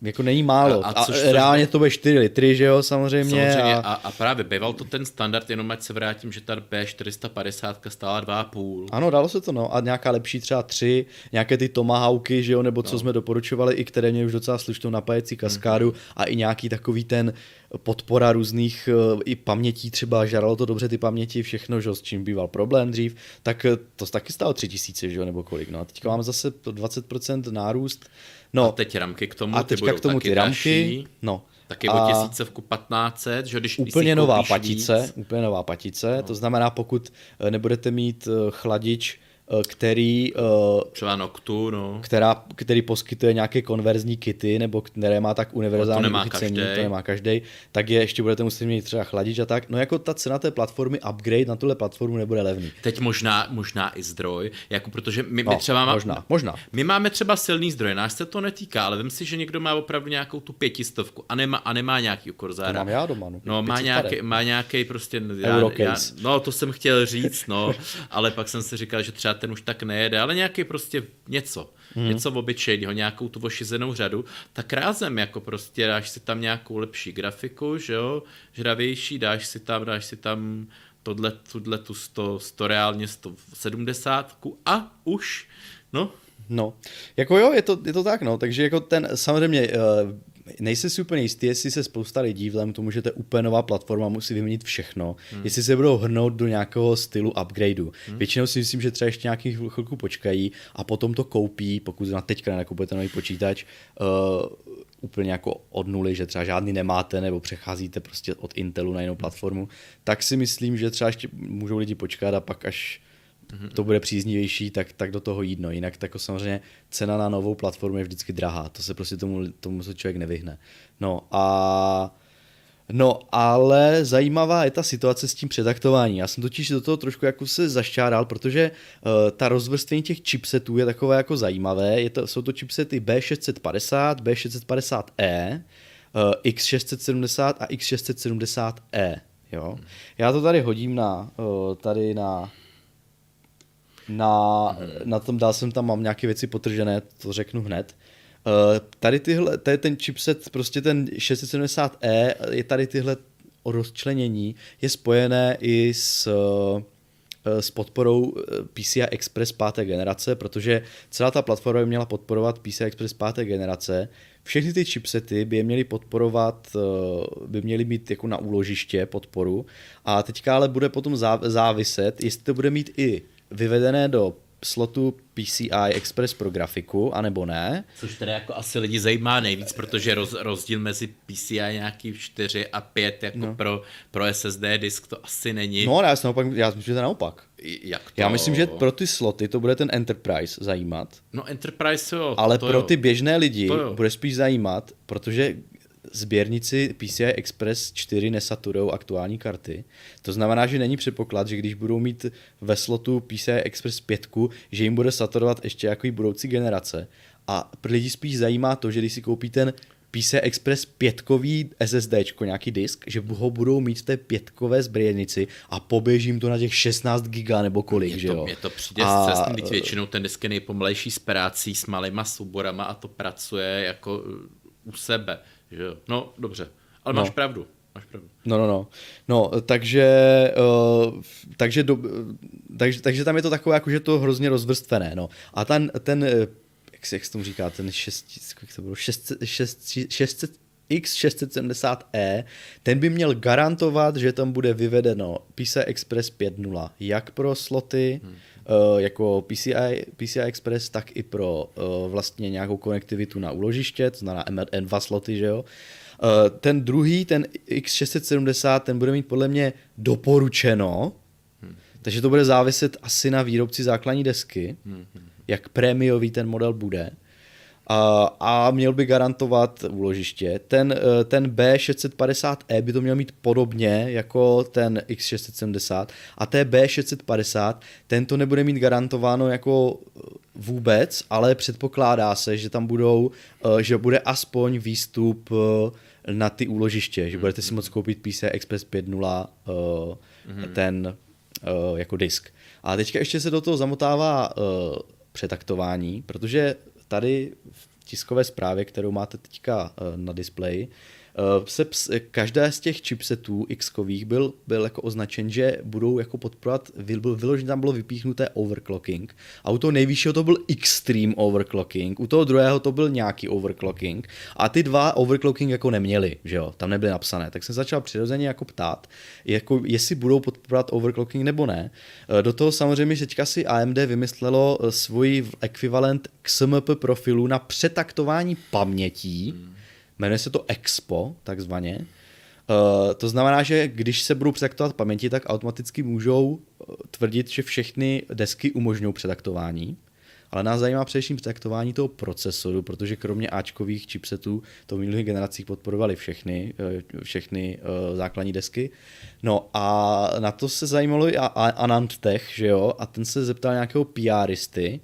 jako není málo. A, a, což a reálně to bude 4 litry, že jo, samozřejmě. Samozřejmě a, a právě býval to ten standard, jenom ať se vrátím, že ta B450 stála 2,5. Ano, dalo se to, no. A nějaká lepší třeba 3, nějaké ty Tomahawky, že jo, nebo co no. jsme doporučovali, i které měly už docela slušnou napájecí kaskádu mm-hmm. a i nějaký takový ten podpora různých eh, i pamětí, třeba žaralo to dobře ty paměti, všechno, že, s čím býval problém dřív, tak eh, to taky stálo 3000, že jo, nebo kolik, no. A teďka máme zase 20% nárůst. No, a teď ramky k tomu, a teďka k tomu ty ramky, no. Taky o tisícovku 1500, že když Úplně nová patice, víc. úplně nová patice, no. to znamená, pokud eh, nebudete mít chladič, Eh, který, eh, třeba Noctu, no. která, který poskytuje nějaké konverzní kity, nebo které má tak univerzální to nemá uchycení, to nemá každý, tak je ještě budete muset mít třeba chladič a tak. No jako ta cena té platformy, upgrade na tuhle platformu nebude levný. Teď možná, možná i zdroj, jako protože my, no, my třeba máme, možná, možná. My máme třeba silný zdroj, nás se to netýká, ale vím si, že někdo má opravdu nějakou tu pětistovku a nemá, a nemá nějaký korzára. To mám já doma, no. no má, nějaký, má nějaký prostě, já, já, no to jsem chtěl říct, no, ale pak jsem si říkal, že třeba ten už tak nejede, ale nějaký prostě něco, hmm. něco obyčejného, nějakou tu ošizenou řadu, tak rázem jako prostě dáš si tam nějakou lepší grafiku, že jo, žravější, dáš si tam, dáš si tam tohle, tuhle tu 100, 100 reálně 170 a už, no, No, jako jo, je to, je to tak, no, takže jako ten, samozřejmě, uh, nejsi si úplně jistý, jestli se spousta lidí, vzhledem k tomu, že to je úplně nová platforma, musí vyměnit všechno, hmm. jestli se budou hrnout do nějakého stylu upgradeu. Hmm. Většinou si myslím, že třeba ještě nějaký chvilku počkají a potom to koupí, pokud na teďka nakupujete nový počítač, uh, úplně jako od nuly, že třeba žádný nemáte nebo přecházíte prostě od Intelu na jinou platformu, tak si myslím, že třeba ještě můžou lidi počkat a pak až. To bude příznivější, tak, tak do toho jít. No. Jinak tak samozřejmě cena na novou platformu je vždycky drahá. To se prostě tomu, tomu se člověk nevyhne. No a No, ale zajímavá je ta situace s tím předaktováním. Já jsem totiž do toho trošku jako se zašťáral, protože uh, ta rozvrstvení těch chipsetů je takové jako zajímavé. Je to, jsou to chipsety B650, B650E, uh, X670 a X670E. Jo? Já to tady hodím na, uh, tady na na, na tom dál jsem tam, mám nějaké věci potržené, to řeknu hned. Uh, tady tyhle, tady ten chipset, prostě ten 670E, je tady tyhle rozčlenění, je spojené i s, eh, s podporou eh, PCI Express páté generace, protože celá ta platforma by měla podporovat PCI Express páté generace. Všechny ty chipsety by je měly podporovat, by měly mít jako na úložiště podporu a teďka ale bude potom záviset, jestli to bude mít i vyvedené do slotu PCI Express pro grafiku, anebo ne. Což teda jako asi lidi zajímá nejvíc, protože roz, rozdíl mezi PCI nějaký 4 a 5 jako no. pro, pro SSD disk to asi není. No, já, naopak, já myslím, že to naopak. Jak to? Já myslím, že pro ty sloty to bude ten Enterprise zajímat. No Enterprise jo. Ale to pro jo. ty běžné lidi bude spíš zajímat, protože sběrnici PCI Express 4 nesaturou aktuální karty. To znamená, že není předpoklad, že když budou mít ve slotu PCI Express 5, že jim bude saturovat ještě jako i budoucí generace. A lidi spíš zajímá to, že když si koupí ten PCI Express pětkový SSD, nějaký disk, že ho budou mít v té pětkové zbrojenici a poběžím to na těch 16 giga nebo kolik, je že jo. Je to přijde a... cestný, být většinou ten disk je nejpomalejší s prácí, s malýma souborama a to pracuje jako u sebe. Že jo. No, dobře. Ale no. máš pravdu. Máš pravdu. No, no, no. No, takže, uh, takže, do, takže, takže tam je to takové, jako, že to hrozně rozvrstvené, no. A ten, ten eh, jak se, jak se tomu říká, ten 6, jak to bylo, 600, 600, 600 X670E, ten by měl garantovat, že tam bude vyvedeno PCI Express 5.0, jak pro sloty, hmm. uh, jako PCI, PCI Express, tak i pro uh, vlastně nějakou konektivitu na úložiště, to znamená N2 sloty, že jo. Uh, ten druhý, ten X670, ten bude mít podle mě doporučeno, hmm. takže to bude záviset asi na výrobci základní desky, hmm. jak prémiový ten model bude. A, a měl by garantovat úložiště. Ten, eh, ten B650E by to měl mít podobně jako ten X670 a té B650, ten to nebude mít garantováno jako eh, vůbec, ale předpokládá se, že tam budou, eh, že bude aspoň výstup na ty úložiště, že budete si moct koupit PCI Express 5.0 ten jako disk. A teďka ještě se do toho zamotává přetaktování, protože tady v tiskové zprávě, kterou máte teďka eh, na displeji, se ps, každé z těch chipsetů x byl, byl jako označen, že budou jako podporovat, byl vyloženě tam bylo vypíchnuté overclocking. A u toho nejvyššího to byl extreme overclocking, u toho druhého to byl nějaký overclocking. A ty dva overclocking jako neměli, že jo, tam nebyly napsané, tak jsem začal přirozeně jako ptát, jako jestli budou podporovat overclocking nebo ne. Eh, do toho samozřejmě teďka si AMD vymyslelo eh, svůj ekvivalent XMP profilu na přetaktování pamětí, hmm jmenuje se to Expo, takzvaně. Uh, to znamená, že když se budou přetaktovat paměti, tak automaticky můžou eh, tvrdit, že všechny desky umožňují přetaktování. Ale nás zajímá především přetaktování toho procesoru, protože kromě Ačkových chipsetů to v minulých generacích podporovali všechny, eh, všechny základní desky. No a na to se zajímalo i Anand Tech, že jo, a ten se zeptal nějakého PRisty,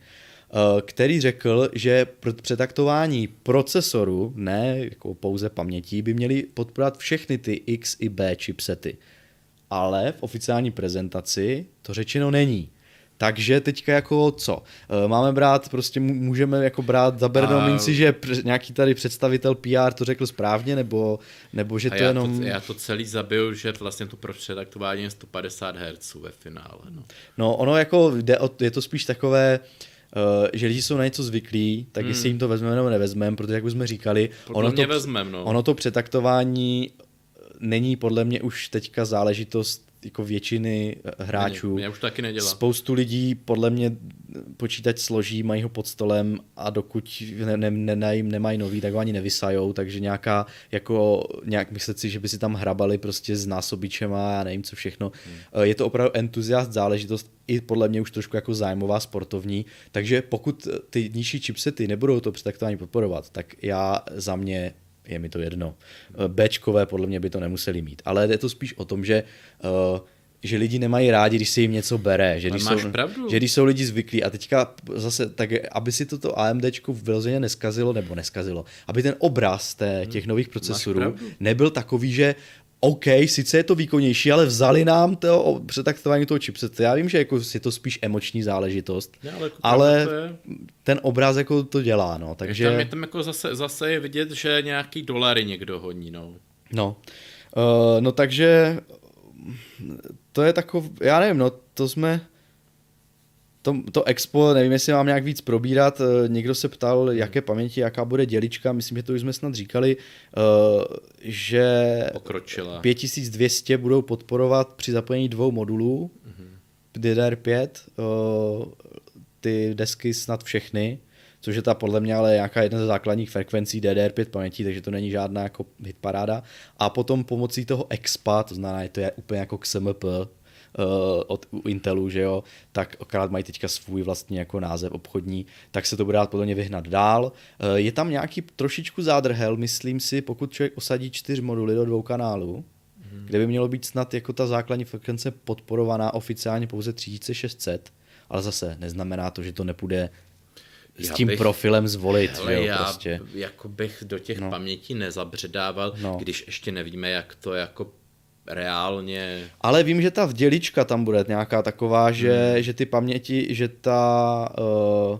který řekl, že pro přetaktování procesoru, ne jako pouze paměti, by měly podporovat všechny ty X i B chipsety. Ale v oficiální prezentaci to řečeno není. Takže teďka jako co? Eh, máme brát, prostě můžeme jako brát za bernou a... minci, že nějaký tady představitel PR to řekl správně, nebo, nebo že to já jenom... To, já to celý zabil, že vlastně to pro předaktování je 150 Hz ve finále. No, no ono jako jde o, je to spíš takové, uh, Uh, že lidi jsou na něco zvyklí, tak hmm. jestli jim to vezmeme nebo nevezmeme, protože jak už jsme říkali, ono to, vezmem, no. ono to přetaktování není podle mě už teďka záležitost jako většiny eh, hráčů. Mě, mě už taky nedělá. Spoustu lidí podle mě počítač složí, mají ho pod stolem a dokud ne, ne, ne, nemají nový, tak ho ani nevysajou, takže nějaká, jako nějak myslet si, že by si tam hrabali prostě s násobičem a já nevím co všechno. Hmm. Je to opravdu entuziast záležitost, i podle mě už trošku jako zájmová sportovní, takže pokud ty nižší chipsety nebudou to přetaktování podporovat, tak já za mě je mi to jedno. Bčkové podle mě by to nemuseli mít, ale je to spíš o tom, že uh, že lidi nemají rádi, když se jim něco bere. Že když, jsou, pravdu. že když jsou lidi zvyklí a teďka zase, tak aby si toto AMDčko vyloženě neskazilo, nebo neskazilo, aby ten obraz té, hmm. těch nových procesorů nebyl takový, že OK, sice je to výkonnější, ale vzali nám to přetaktování toho chipsetu. Já vím, že jako je to spíš emoční záležitost, ne, ale, jako ale je... ten obraz jako to dělá, no, takže... Je tam, je tam jako zase, zase je vidět, že nějaký dolary někdo honí, no. No, uh, no takže to je takov, já nevím, no, to jsme, to, to expo, nevím, jestli mám nějak víc probírat, eh, někdo se ptal, jaké paměti, jaká bude dělička, myslím, že to už jsme snad říkali, eh, že Pokročila. 5200 budou podporovat při zapojení dvou modulů, mm-hmm. DDR5, eh, ty desky snad všechny, což je ta podle mě ale nějaká jedna ze základních frekvencí DDR5 paměti, takže to není žádná jako hitparáda. A potom pomocí toho expa, to znamená, to je úplně jako XMP, od Intelu, že jo, tak akorát mají teďka svůj vlastní jako název obchodní, tak se to bude dát podle mě vyhnat dál. Uh, je tam nějaký trošičku zádrhel, myslím si, pokud člověk osadí čtyř moduly do dvou kanálů, hmm. kde by mělo být snad jako ta základní frekvence podporovaná oficiálně pouze 3600, ale zase neznamená to, že to nepůjde s tím bych, profilem zvolit. Hele, jo, já prostě. jako bych do těch no. pamětí nezabředával, no. když ještě nevíme, jak to jako reálně... Ale vím, že ta vdělička tam bude nějaká taková, že, hmm. že ty paměti, že ta... Uh,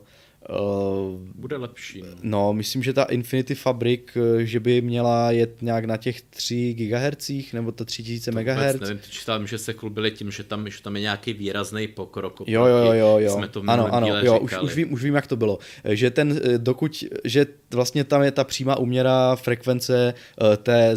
Uh, Bude lepší. No. no, myslím, že ta Infinity Fabric, eh, že by měla jet nějak na těch 3 GHz nebo to 3000 MHz. Vůbec nevím, čítám, že se klubili tím, že tam, že tam je nějaký výrazný pokrok. Jo, jo, jo, jo. Jsme to ano, ano, jo, už, už, vím, už vím, jak to bylo. Že ten, eh, dokud, že vlastně tam je ta přímá uměra frekvence té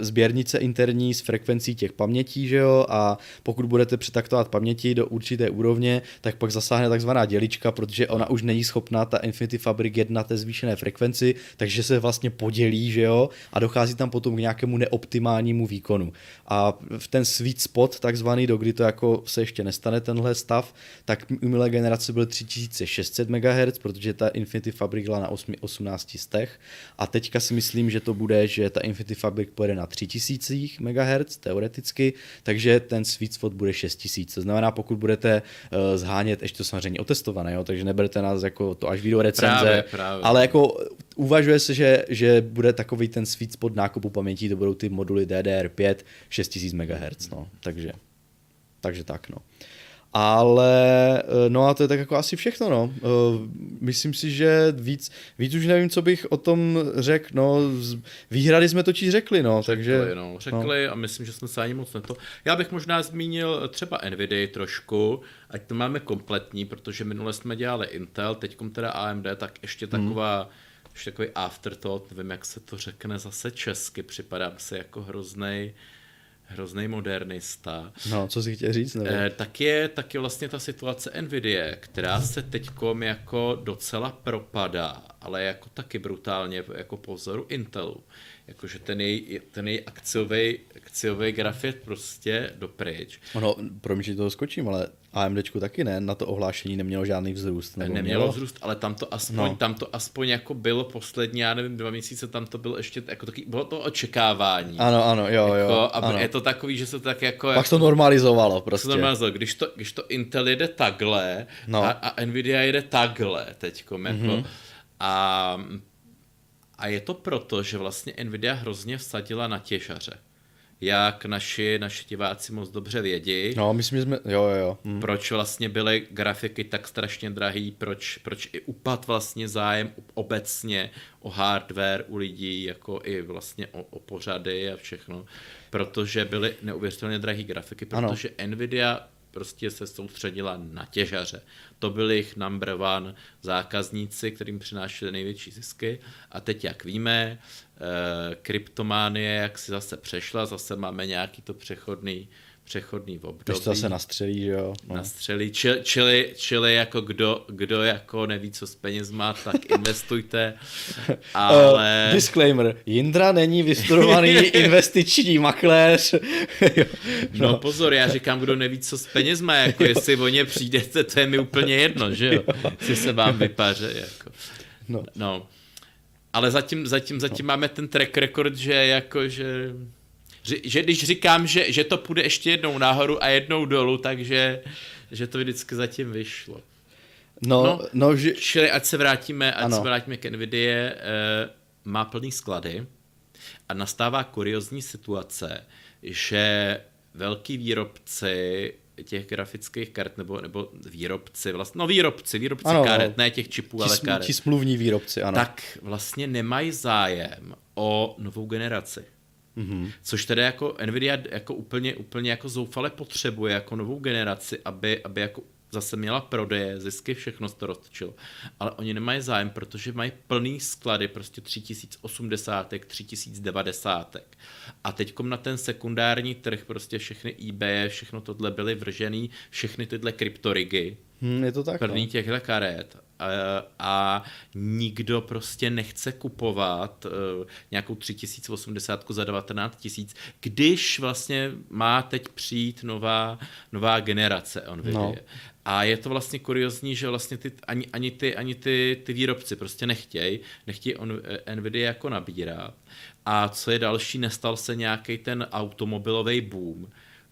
sběrnice interní s frekvencí těch pamětí, že jo, a pokud budete přetaktovat paměti do určité úrovně, tak pak zasáhne takzvaná dělička, protože ona už není schopná všechna, ta Infinity Fabric je na té zvýšené frekvenci, takže se vlastně podělí, že jo, a dochází tam potom k nějakému neoptimálnímu výkonu. A v ten sweet spot, takzvaný, do kdy to jako se ještě nestane tenhle stav, tak u milé generace byl 3600 MHz, protože ta Infinity Fabric byla na 8, 18 stech a teďka si myslím, že to bude, že ta Infinity Fabric pojede na 3000 MHz teoreticky, takže ten sweet spot bude 6000. To znamená, pokud budete uh, zhánět, ještě to samozřejmě otestované, jo, takže neberte nás jako to až video recenze, Právě, právě. ale jako uvažuje se, že, že bude takový ten sweet spot nákupu paměti, to budou ty moduly DDR5 6000 MHz, no, takže, takže tak, no. Ale eh, no a to je tak jako asi všechno, no. Eh, Myslím si, že víc, víc už nevím, co bych o tom řekl, no. Výhrady jsme totiž řekli, no, takže... Řekli, no, řekli a myslím, že jsme se ani moc na to. Já bych možná zmínil třeba Nvidia trošku, ať to máme kompletní, protože minule jsme dělali Intel, teď teda AMD, tak ještě taková, ještě takový afterthought, nevím, jak se to řekne zase česky, připadám se jako hroznej, hroznej modernista. No, co si chtěl říct, nevím. Eh, tak, je, tak je vlastně ta situace Nvidia, která se teďkom jako docela propadá, ale jako taky brutálně jako po vzoru Intelu. Jakože ten její, ten její akciový, akciový graf je prostě dopryč. Ono, promiň, že toho skočím, ale AMDčku taky ne, na to ohlášení nemělo žádný vzrůst. Nebo Nemělo mělo? vzrůst, ale tam to aspoň, No. tam to aspoň jako bylo poslední, já nevím, dva měsíce, tam to bylo ještě jako taky, bylo to očekávání. Ano, ano, jo, jo. jako, a ano. je to takový, že se to tak jako... Pak to normalizovalo prostě. Co normálně, když to, když to Intel jede takhle no. a, a Nvidia jede takhle teďkom, jako, mm-hmm. a, a je to proto, že vlastně Nvidia hrozně vsadila na těžaře. Jak naši, naši diváci moc dobře vědí, No, myslím, že jsme, jo, jo, jo. Hm. proč vlastně byly grafiky tak strašně drahý, proč, proč i upad vlastně zájem obecně o hardware u lidí, jako i vlastně o, o pořady a všechno, protože byly neuvěřitelně drahé grafiky, Ano. protože Nvidia prostě se soustředila na těžaře. To byli jejich number one zákazníci, kterým přinášeli největší zisky. A teď, jak víme, eh, kryptománie, jak si zase přešla, zase máme nějaký to přechodný, přechodný období Když to zase nastřelí, že jo. No. nastřelí. Čili, čili, čili jako kdo, kdo jako neví, co s penězma, tak investujte. Ale... Uh, disclaimer, Jindra není vystudovaný investiční makléř. Jo, No pozor, já říkám, kdo neví, co s penězma, jako jestli o ně přijdete, to je mi úplně jedno, že jo? Jestli se vám vypaře, jako. No. no. Ale zatím, zatím, zatím no. máme ten track record, že jako, že... Že, že když říkám, že, že to půjde ještě jednou nahoru a jednou dolů, takže že to vždycky zatím vyšlo. No, no, No. no že, Čili ať se vrátíme, ať Ano. se vrátíme k Nvidia, eh, má plný sklady a nastává kuriozní situace, že velký výrobci těch grafických karet, nebo, nebo výrobci, vlastně, no výrobci, výrobci Ano, karet, ne těch čipů, ti, ale karet, ti smluvní výrobci, ano. tak vlastně nemají zájem o novou generaci. Mm-hmm. Což tedy jako Nvidia jako úplně, úplně jako zoufale potřebuje jako novou generaci, aby, aby jako zase měla prodeje, zisky, všechno se to roztočilo. Ale oni nemají zájem, protože mají plný sklady, prostě 3080, 3090. A teďkom na ten sekundární trh prostě všechny eBay, všechno tohle byly vržený, všechny tyhle kryptorigy, Hm, je to tak, plný no. těchto karet a, a nikdo prostě nechce kupovat uh, nějakou 3080 za 19 tisíc, když vlastně má teď přijít nová, nová generace Nvidia. No. No. A je to vlastně kuriozní, že vlastně ty, ani, ani, ty, ani ty, ty výrobci prostě nechtějí, nechtějí on, eh, Nvidia jako nabírat. A co je další, nestal se nějaký ten automobilový boom,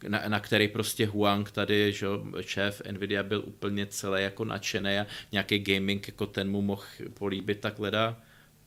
na, na který prostě Huang tady, že šéf Nvidia byl úplně celý jako nadšený a nějaký gaming jako ten mu mohl políbit tak leda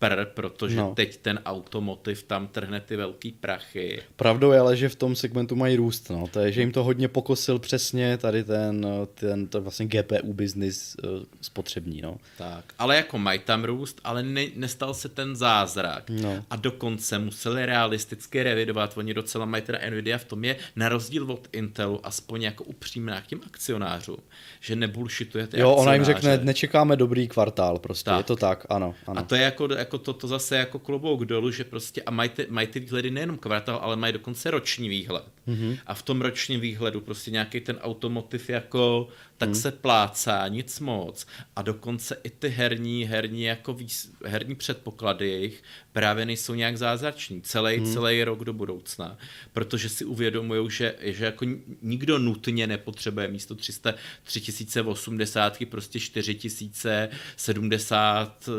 pr, protože No. teď ten automotiv tam trhne ty velký prachy. Pravdou je ale, že v tom segmentu mají růst, no. To je, že jim to hodně pokosil přesně tady ten, ten to vlastně GPU business uh, spotřební, no. Tak, ale jako mají tam růst, ale ne, nestal se ten zázrak. No. A dokonce museli realisticky revidovat. Oni docela mají teda Nvidia v tom je, na rozdíl od Intelu, aspoň jako upřímná k těm akcionářům, že nebullshituje ty Jo, ona jim akcionáře. řekne, nečekáme dobrý kvartál prostě, Tak. je to tak, ano, ano. A to je jako, jako jako to, to zase jako klobouk dolů, že prostě a mají ty, mají ty výhledy nejenom kvartál, ale mají dokonce roční výhled. Mm-hmm. A v tom ročním výhledu prostě nějaký ten automotiv jako tak mm. se plácá, nic moc. A dokonce i ty herní, herní, jako výs, herní předpoklady jejich právě nejsou nějak zázrační. Celý, mm. celý rok do budoucna. Protože si uvědomují, že, že jako nikdo nutně nepotřebuje místo 300, 3080 prostě 4070 eh,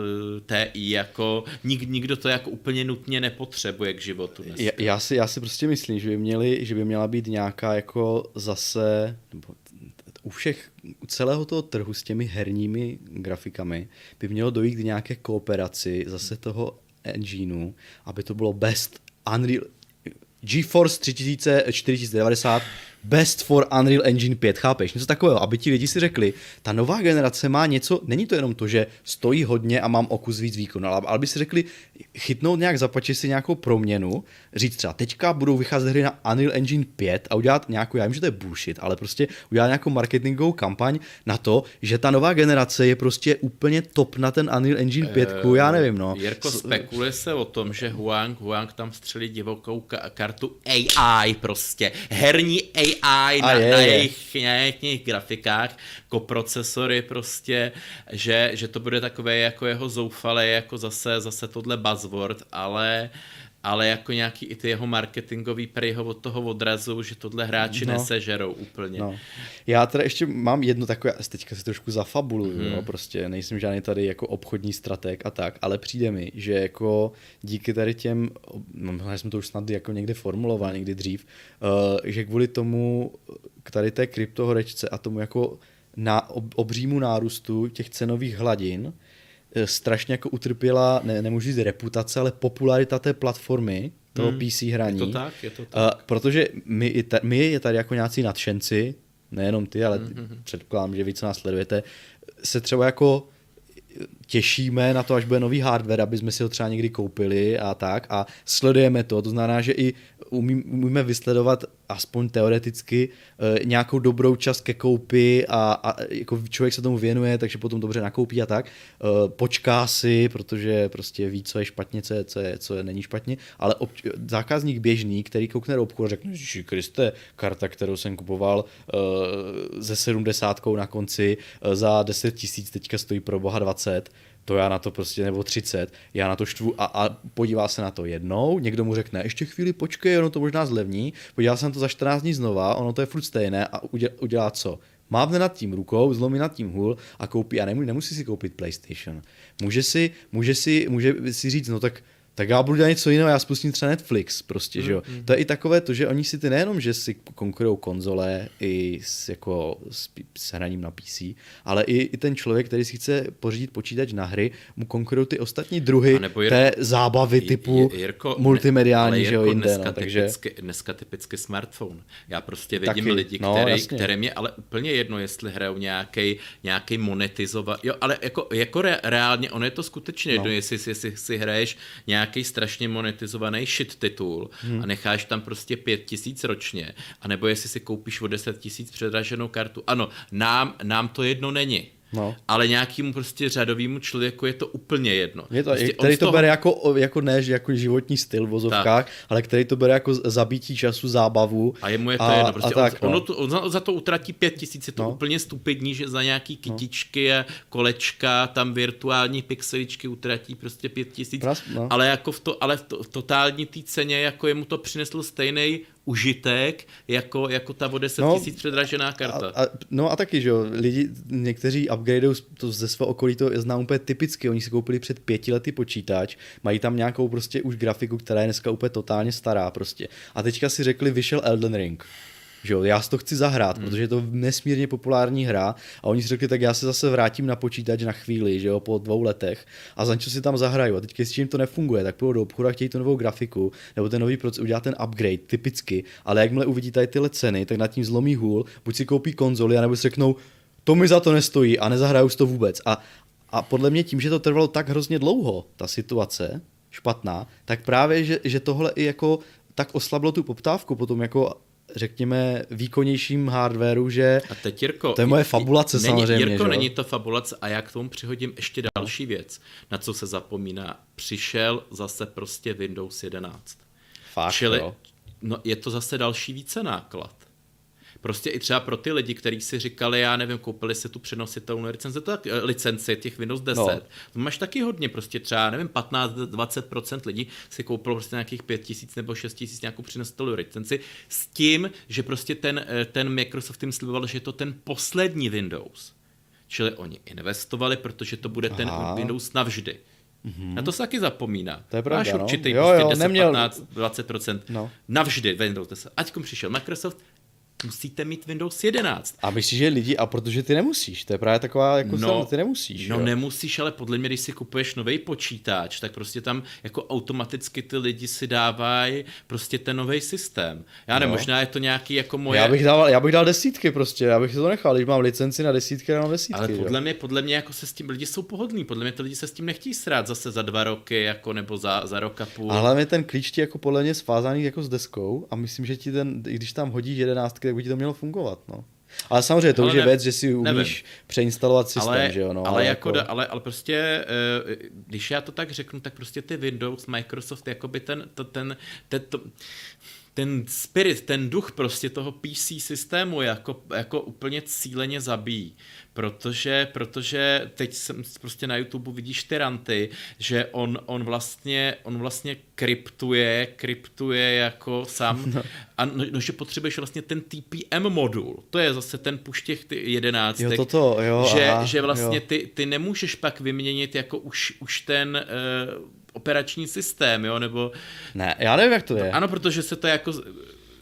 Ti, jako nik, nikdo to jako úplně nutně nepotřebuje k životu. Já, já, si, já si prostě myslím, že by, měli, že by měla být nějaká jako zase, nebo u všech, u celého toho trhu s těmi herními grafikami by mělo dojít k nějaké kooperaci zase toho engineu, aby to bylo best Unreal GeForce 3000, 4090 best for Unreal Engine 5, chápeš? Něco takového, aby ti lidi si řekli, ta nová generace má něco, není to jenom to, že stojí hodně a mám o kus víc výkonu, ale, ale by si řekli, chytnout nějak, zapačit si nějakou proměnu, říct třeba, teďka budou vycházet hry na Unreal Engine 5 a udělat nějakou, já vím, že to je bullshit, ale prostě udělat nějakou marketingovou kampaň na to, že ta nová generace je prostě úplně top na ten Unreal Engine 5, uh, já nevím, no. Jirko, spekuluje se o tom, že Huang, Huang tam střelí divokou ka- kartu AI prostě, herní AI AI na, je, na, jejich, na jejich grafikách, koprocesory prostě, že, že to bude takové jako jeho zoufalé, jako zase, zase tohle buzzword, ale ale jako nějaký i ty jeho marketingový prý od toho odrazu, že tohle hráči no. nesežerou úplně. No. Já teda ještě mám jedno takové, teďka si trošku zafabuluju, hmm. no, prostě nejsem žádný tady jako obchodní strateg a tak, ale přijde mi, že jako díky tady těm, no, já jsem to už snad jako někde formuloval, někdy dřív, uh, že kvůli tomu, k tady té kryptohorečce a tomu jako na obřímu nárůstu těch cenových hladin, Eh, strašně jako utrpěla, ne, nemůžu říct reputace, ale popularita té platformy, toho hmm. PC hraní. Je to tak, je to eh, tak. Uh, protože my, my je tady jako nějací nadšenci, nejenom ty, ale mm-hmm. předpokládám, že vy, co nás sledujete, se třeba jako těšíme na to, až bude nový hardware, aby jsme si ho třeba někdy koupili a tak. A sledujeme to, to znamená, že i umí, umíme vysledovat aspoň teoreticky e, nějakou dobrou čas ke koupi a, a jako člověk se tomu věnuje, takže potom dobře nakoupí a tak. E, počká si, protože prostě ví, co je špatně, co je, co je, co je není špatně, ale ob, zákazník běžný, který koukne do obchodu a řekne, že Kriste, karta, kterou jsem kupoval e, ze 70 na konci e, za 10 tisíc, teďka stojí pro boha 20, to já na to prostě, nebo 30, já na to štvu a, a podívá se na to jednou, někdo mu řekne, ještě chvíli počkej, ono to možná zlevní, podívá se na to za 14 dní znova, ono to je furt stejné a udělá, udělá co? Mávne nad tím rukou, zlomí nad tím hůl a koupí, a nemusí, nemusí si koupit PlayStation. Může si, může si, může si říct, no tak tak já budu dělat něco jiného, já spustím třeba Netflix prostě, mm, že jo. Mm. To je i takové to, že oni si ty nejenom, že si konkurují konzole i s, jako s, s hraním na PC, ale i, i ten člověk, který si chce pořídit počítač na hry, mu konkurují ty ostatní druhy Jirko, té zábavy typu Jirko, multimediální, že jo, jinde. Dneska, no, takže... typicky, dneska typicky smartphone. Já prostě vidím Taky, lidi, no, který, které mě ale úplně jedno, jestli hrajou nějaký nějaký monetizovat, jo, ale jako, jako re, reálně, ono je to skutečně no. jedno, jestli, jestli si hraješ nějak nějaký strašně monetizovaný shit titul hmm. a necháš tam prostě pět tisíc ročně, anebo jestli si koupíš o deset tisíc předraženou kartu. Ano, nám, nám to jedno není. No. Ale nějakému prostě řadovému člověku je to úplně jedno. Je to, prostě který to toho... bere jako, jako ne jako životní styl v vozovkách, tak. ale který to bere jako zabítí času, zábavu. A jemu je to a, jedno. Prostě a on, tak, no. ono to, on za, za to utratí pět tisíc, je to no. úplně stupidní, že za nějaký no. kytičky a kolečka, tam virtuální pixeličky utratí prostě pět tisíc. No. Ale jako v, to, ale v, to, v totální té ceně, jako jemu to přineslo stejný užitek, jako, jako ta o 10 no, tisíc předražená karta. A, a, no a taky, že jo, lidi, někteří upgradeují to ze svého okolí, to znám úplně typicky, oni si koupili před pěti lety počítač, mají tam nějakou prostě už grafiku, která je dneska úplně totálně stará prostě. A teďka si řekli, vyšel Elden Ring že jo, já si to chci zahrát, hmm. protože je to nesmírně populární hra a oni si řekli, tak já se zase vrátím na počítač na chvíli, že jo, po dvou letech a za něco si tam zahraju a teď s čím to nefunguje, tak půjdu do obchodu a chtějí tu novou grafiku nebo ten nový proces, udělat ten upgrade typicky, ale jakmile uvidí tady tyhle ceny, tak nad tím zlomí hůl, buď si koupí konzoli, anebo si řeknou, to mi za to nestojí a nezahraju si to vůbec. A, a podle mě tím, že to trvalo tak hrozně dlouho, ta situace, špatná, tak právě, že, že tohle i jako tak oslabilo tu poptávku potom jako řekněme, výkonnějším hardwareu, že a teď, Jirko, to je moje fabulace není, samozřejmě. Jirko, že? není to fabulace a já k tomu přihodím ještě další věc, na co se zapomíná. Přišel zase prostě Windows 11. Fakt, Čili, jo. no, je to zase další více náklad. Prostě i třeba pro ty lidi, kteří si říkali, já nevím, koupili si tu přenositelnou licenci, to tak, eh, licenci těch Windows 10. No. To máš taky hodně, prostě třeba, nevím, 15-20% lidí si koupilo prostě nějakých 5000 nebo 6000 nějakou přenositelnou licenci s tím, že prostě ten, eh, ten Microsoft jim sliboval, že je to ten poslední Windows. Čili oni investovali, protože to bude Aha. ten Windows navždy. Mm-hmm. Na to se taky zapomíná. To je pravda, Máš určitý no. jo, prostě jo, 10, neměl... 15, 20%. No. Navždy Windows 10. Aťkom přišel Microsoft, musíte mít Windows 11. A myslíš, že lidi, a protože ty nemusíš, to je právě taková, jako no, sam, ty nemusíš. No jo? nemusíš, ale podle mě, když si kupuješ nový počítač, tak prostě tam jako automaticky ty lidi si dávají prostě ten nový systém. Já nevím, no. možná je to nějaký jako moje... Já bych, dával, já bych dal desítky prostě, já bych to nechal, když mám licenci na desítky, na desítky. Ale podle jo? mě, podle mě jako se s tím, lidi jsou pohodlní, podle mě ty lidi se s tím nechtějí srát zase za dva roky, jako nebo za, za rok a půl. A hlavně ten klíč ti jako podle mě svázaný jako s deskou a myslím, že ti ten, když tam hodíš jedenáctky, by ti to mělo fungovat no. Ale samozřejmě to ale už je ne, věc, že si umíš nevím. preinstalovat systém, ale, že jo, no. Ale, ale, jako, jako... ale, ale prostě, eh, když já to tak řeknu, tak prostě ty Windows, Microsoft, jakoby ten, to, ten, ten, to, ten spirit, ten duch prostě toho PC systému jako, jako úplně cíleně zabíjí. Protože, protože teď jsem prostě na YouTube vidíš ty ranty, že on, on vlastně, on vlastně kryptuje, kryptuje jako sám no. a no, no, že potřebuješ vlastně ten TPM modul. To je zase ten puš těch jedenáctek. Jo, toto, jo, že, aha, že vlastně jo. ty, ty nemůžeš pak vyměnit jako už, už ten uh, operační systém, jo, nebo... Ne, já nevím, jak to je. Ano, protože se to jako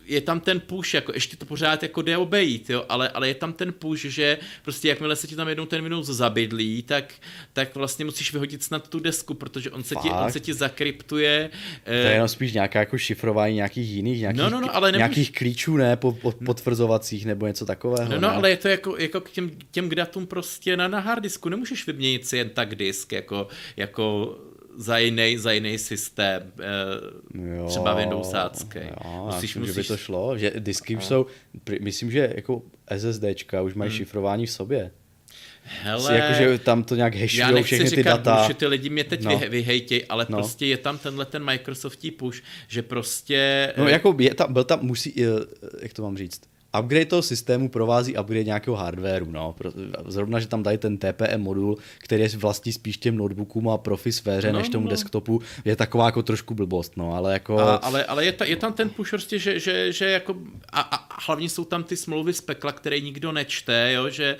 je tam ten push, jako ještě to pořád jako jde obejít, jo, ale, ale je tam ten push, že prostě jakmile se ti tam jednou ten Windows zabydlí, tak, tak vlastně musíš vyhodit snad tu desku, protože on se, ti, on se ti zakryptuje. To je jenom spíš nějaká jako šifrování nějakých jiných, nějakých, no, no, no, ale nemůž... nějakých klíčů, ne, po, po, potvrzovacích nebo něco takového. No, no, ale je to jako, jako k těm, těm datům prostě na, na harddisku, nemůžeš vyměnit si jen tak disk, jako, jako za jiný, za jiný systém, eh, jo, třeba Windowsácký. Musíš, myslím, musíš... že by to šlo, že disky už jsou, myslím, že jako SSDčka už mají hmm. šifrování v sobě. Hele, jako, že tam to nějak hashujou všechny ty data. Bullshit, ty lidi mě teď no. vyhejtěj, ale no. prostě je tam tenhle ten Microsoftí push, že prostě... No jako je tam, byl tam, musí, eh, jak to mám říct, upgrade toho systému provází upgrade nějakého hardwareu. No. Zrovna, že tam dají ten TPM modul, který je vlastní spíš těm notebookům a profi sféře no, než tomu no. desktopu, je taková jako trošku blbost. No, ale, jako... a, ale, ale je, ta, je, tam ten push prostě, že, že, že jako, a, a, hlavně jsou tam ty smlouvy z pekla, které nikdo nečte, jo, že e,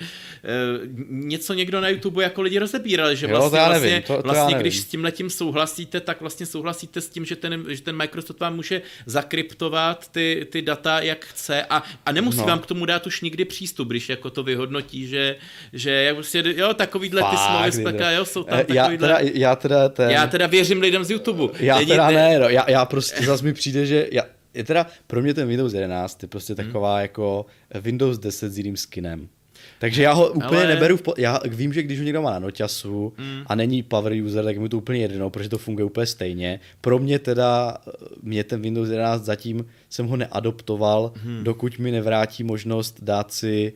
něco někdo na YouTube jako lidi rozebírali, že vlastně, jo, vlastně, nevím, to, to vlastně když s tím letím souhlasíte, tak vlastně souhlasíte s tím, že ten, že ten Microsoft vám může zakryptovat ty, ty data, jak chce a, a nemusí no. vám k tomu dát už nikdy přístup, když jako to vyhodnotí, že, že jak prostě, jo, takovýhle ty smlouvy z pekla, jo, jsou tam já teda, já teda, ten... já teda věřím lidem z YouTube. Já Není teda ne, no, já, já prostě zase mi přijde, že já, je teda pro mě ten Windows 11 je prostě hmm. taková jako Windows 10 s jiným skinem. Takže já ho úplně Ale... neberu, v po... já vím, že když ho někdo má na noťasu mm. a není power user, tak mi to úplně jedno, protože to funguje úplně stejně. Pro mě teda, mě ten Windows 11 zatím jsem ho neadoptoval, mm. dokud mi nevrátí možnost dát si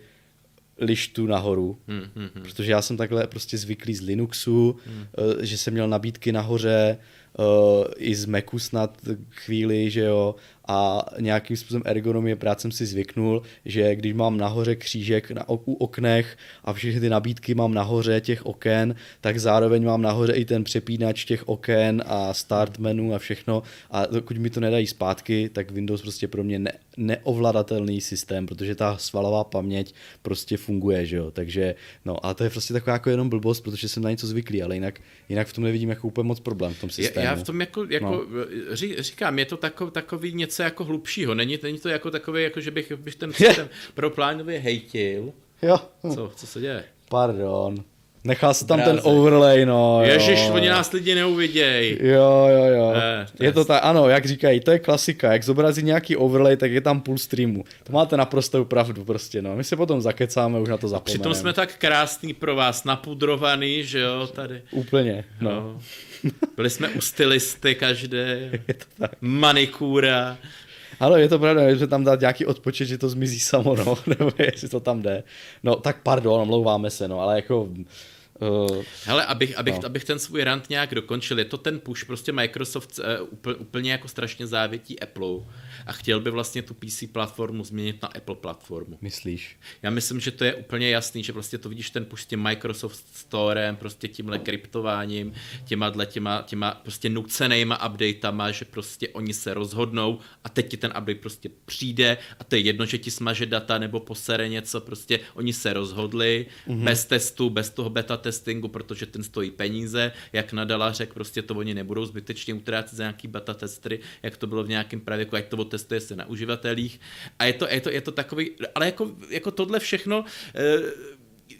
lištu nahoru, mm, mm, mm. protože já jsem takhle prostě zvyklý z Linuxu, mm. že jsem měl nabídky nahoře, uh, i z Macu snad chvíli, že jo, a nějakým způsobem ergonomie práce jsem si zvyknul, že když mám nahoře křížek na, u oknech a všechny ty nabídky mám nahoře těch oken, tak zároveň mám nahoře i ten přepínač těch oken a start menu a všechno a dokud mi to nedají zpátky, tak Windows prostě pro mě ne, neovladatelný systém, protože ta svalová paměť prostě funguje, že jo, takže no a to je prostě taková jako jenom blbost, protože jsem na něco zvyklý, ale jinak, jinak v tom nevidím jako úplně moc problém v tom systému. Já v tom jako, jako no. říkám, je to takový, takový něco něco jako hlubšího. Není, není to jako takové, jako že bych, bych ten systém pro plánově hejtil. Jo. Co, co se děje? Pardon. Nechal se tam ten overlay, no. Ježiš, oni nás lidi neuviděj. Jo, jo, jo. Ne, to je, je to tak, ano, jak říkají, to je klasika. Jak zobrazí nějaký overlay, tak je tam půl streamu. To máte naprostou pravdu prostě, no. My se potom zakecáme, už na to zapomeneme. Přitom jsme tak krásný pro vás, napudrovaný, že jo, tady. Úplně, no. no. Byli jsme u stylisty každé, manikúra. Ano, je to pravda, že tam dát nějaký odpočet, že to zmizí samo, no, nebo jestli to tam jde. No, tak pardon, omlouváme se, no, ale jako Uh, Hele, abych, abych, no. abych ten svůj rant nějak dokončil, je to ten push, prostě Microsoft uh, úplně, úplně jako strašně závětí Apple a chtěl by vlastně tu PC platformu změnit na Apple platformu. Myslíš? Já myslím, že to je úplně jasný, že prostě to vidíš ten push tím Microsoft Storem, prostě tímhle kryptováním, těma, těma, těma prostě nucenýma updatama, že prostě oni se rozhodnou a teď ti ten update prostě přijde a to je jedno, že ti smaže data nebo posere něco, prostě oni se rozhodli mm-hmm. bez testu, bez toho beta testingu, protože ten stojí peníze, jak nadala řekl, prostě to oni nebudou zbytečně utrácet za nějaký beta testry, jak to bylo v nějakém pravěku, ať to testuje se na uživatelích. A je to, je to, je to takový, ale jako, jako tohle všechno, eh,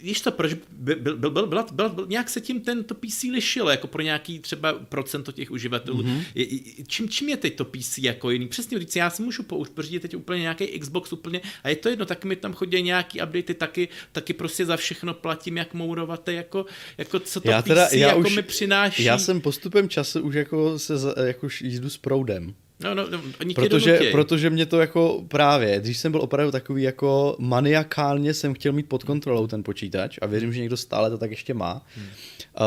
víš to, proč byl, byl, byl, byl, byl, byl, nějak se tím tento PC lišilo, jako pro nějaký třeba procento těch uživatelů. Mm-hmm. Je, čím, čím je teď to PC jako jiný? Přesně, když já si můžu použít, pořídit teď úplně nějaký Xbox úplně, a je to jedno, tak mi tam chodí nějaký updaty, taky, taky prostě za všechno platím, jak mourovaté, jako, jako co to já teda, PC já jako už, mi přináší. Já jsem postupem času už jako se jako jízdu s proudem. No, no, no oni protože, protože mě to jako právě, když jsem byl opravdu takový jako maniakálně jsem chtěl mít pod kontrolou ten počítač a věřím, že někdo stále to tak ještě má. Hmm. Uh,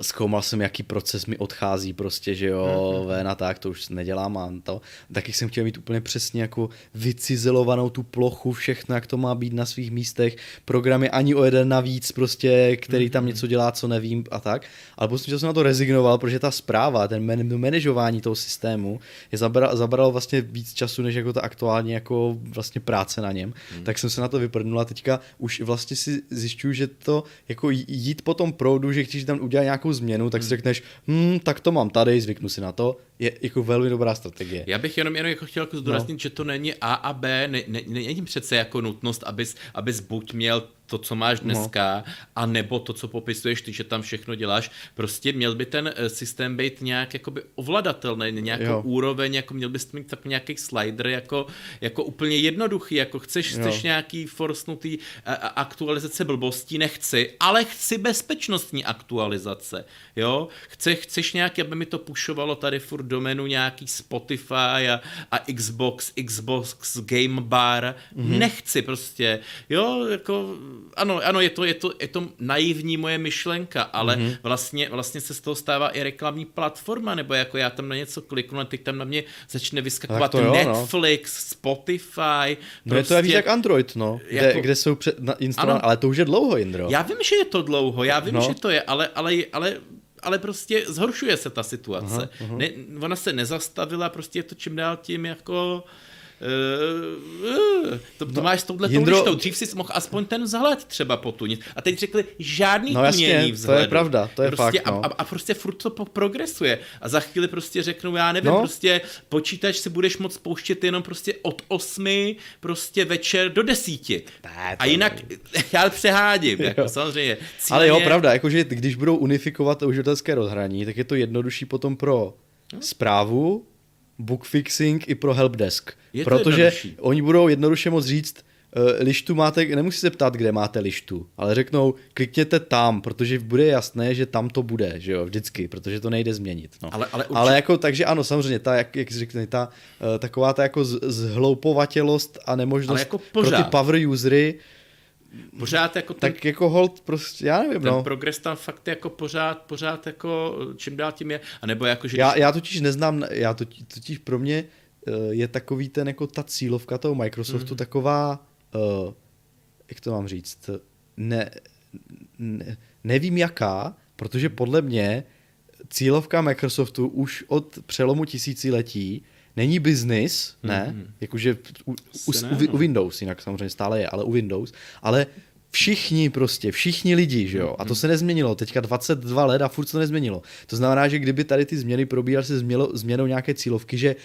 zkoumal jsem, jaký proces mi odchází prostě, že jo, hmm. ven a tak, to už nedělám a to. Taky jsem chtěl mít úplně přesně jako vycizelovanou tu plochu, všechno, jak to má být na svých místech, programy ani o jeden navíc prostě, který tam hmm. něco dělá, co nevím a tak. Ale postupně jsem na to rezignoval, protože ta zpráva, ten man- manažování toho systému je zabral, zabral vlastně víc času, než jako ta aktuální jako vlastně práce na něm. Hmm. Tak jsem se na to vyprdnul a teďka už vlastně si zjišťuju, že to jako jít po tom proudu, že když tam udělá nějakou změnu, tak si hmm. řekneš, hm, tak to mám tady, zvyknu si na to, je jako velmi dobrá strategie. Já bych jenom, jenom jako chtěl jako zdůraznit, no. že to není A a B, ne, ne, není přece jako nutnost, abys, abys buď měl to, co máš no. dneska, no. a nebo to, co popisuješ ty, že tam všechno děláš. Prostě měl by ten eh, systém být nějak jakoby ovladatelný, nějakou jo. úroveň, jako měl bys mít tak nějaký slider, jako, jako úplně jednoduchý, jako chceš, chceš nějaký forsnutý eh, aktualizace blbostí, nechci, ale chci bezpečnostní aktualizace, jo, Chce, chceš nějaký, aby mi to pušovalo tady furt do menu nějaký Spotify a, a Xbox, Xbox Game Bar, mm-hmm. nechci prostě, jo, jako ano, ano, je to, je to, je to naivní moje myšlenka, ale mm-hmm. vlastně, vlastně se z toho stává i reklamní platforma, nebo jako já tam na něco kliknu a teď tam na mě začne vyskakovat to jo, no. Netflix, no. Spotify. No prostě, je to víc jak Android, no, kde, jako, kde jsou před, ale to už je dlouho, Indro. Já vím, že je to dlouho, já vím, no. že to je, ale, ale, ale ale prostě zhoršuje se ta situace. Aha, aha. Ne, ona se nezastavila, prostě je to čím dál tím jako Uh, to, to no, máš s touhle Jindro... lištou. Dřív si mohl aspoň ten vzhled třeba potunit. A teď řekli žádný no, jasně, vzhledu. to je pravda, to je prostě fakt. No. A, a, prostě furt to progresuje. A za chvíli prostě řeknou, já nevím, no. prostě počítač si budeš moct pouštět jenom prostě od osmi prostě večer do desíti. Ne, a jinak, ne. já přehádím, jako samozřejmě. Cíleně... Ale jo, pravda, jakože když budou unifikovat uživatelské rozhraní, tak je to jednodušší potom pro no. zprávu, bookfixing i pro helpdesk. Je protože jednodušší. oni budou jednoduše moc říct, uh, lištu máte, nemusí se ptát, kde máte lištu, ale řeknou, klikněte tam, protože bude jasné, že tam to bude, že jo, vždycky, protože to nejde změnit. No. Ale, ale, určitě... ale jako, takže ano, samozřejmě, ta, jak, jak řekne, ta, uh, taková ta jako zhloupovatelost a nemožnost jako pro ty power usery, pořád jako ten, tak jako hold prostě, já nevím, ten no. progres tam fakt jako pořád, pořád jako čím dál tím je, a nebo jako, že... Já, já totiž neznám, já totiž, totiž pro mě uh, je takový ten jako ta cílovka toho Microsoftu mm-hmm. taková, uh, jak to mám říct, ne, ne, nevím jaká, protože podle mě cílovka Microsoftu už od přelomu tisíciletí není business, ne, mm-hmm. jakože u, u, u, u Windows, jinak samozřejmě stále je, ale u Windows, ale všichni prostě, všichni lidi, že jo, a to mhm. se nezměnilo, teďka 22 let a furt se to nezměnilo. To znamená, že kdyby tady ty změny probíhaly se změlo, změnou nějaké cílovky, že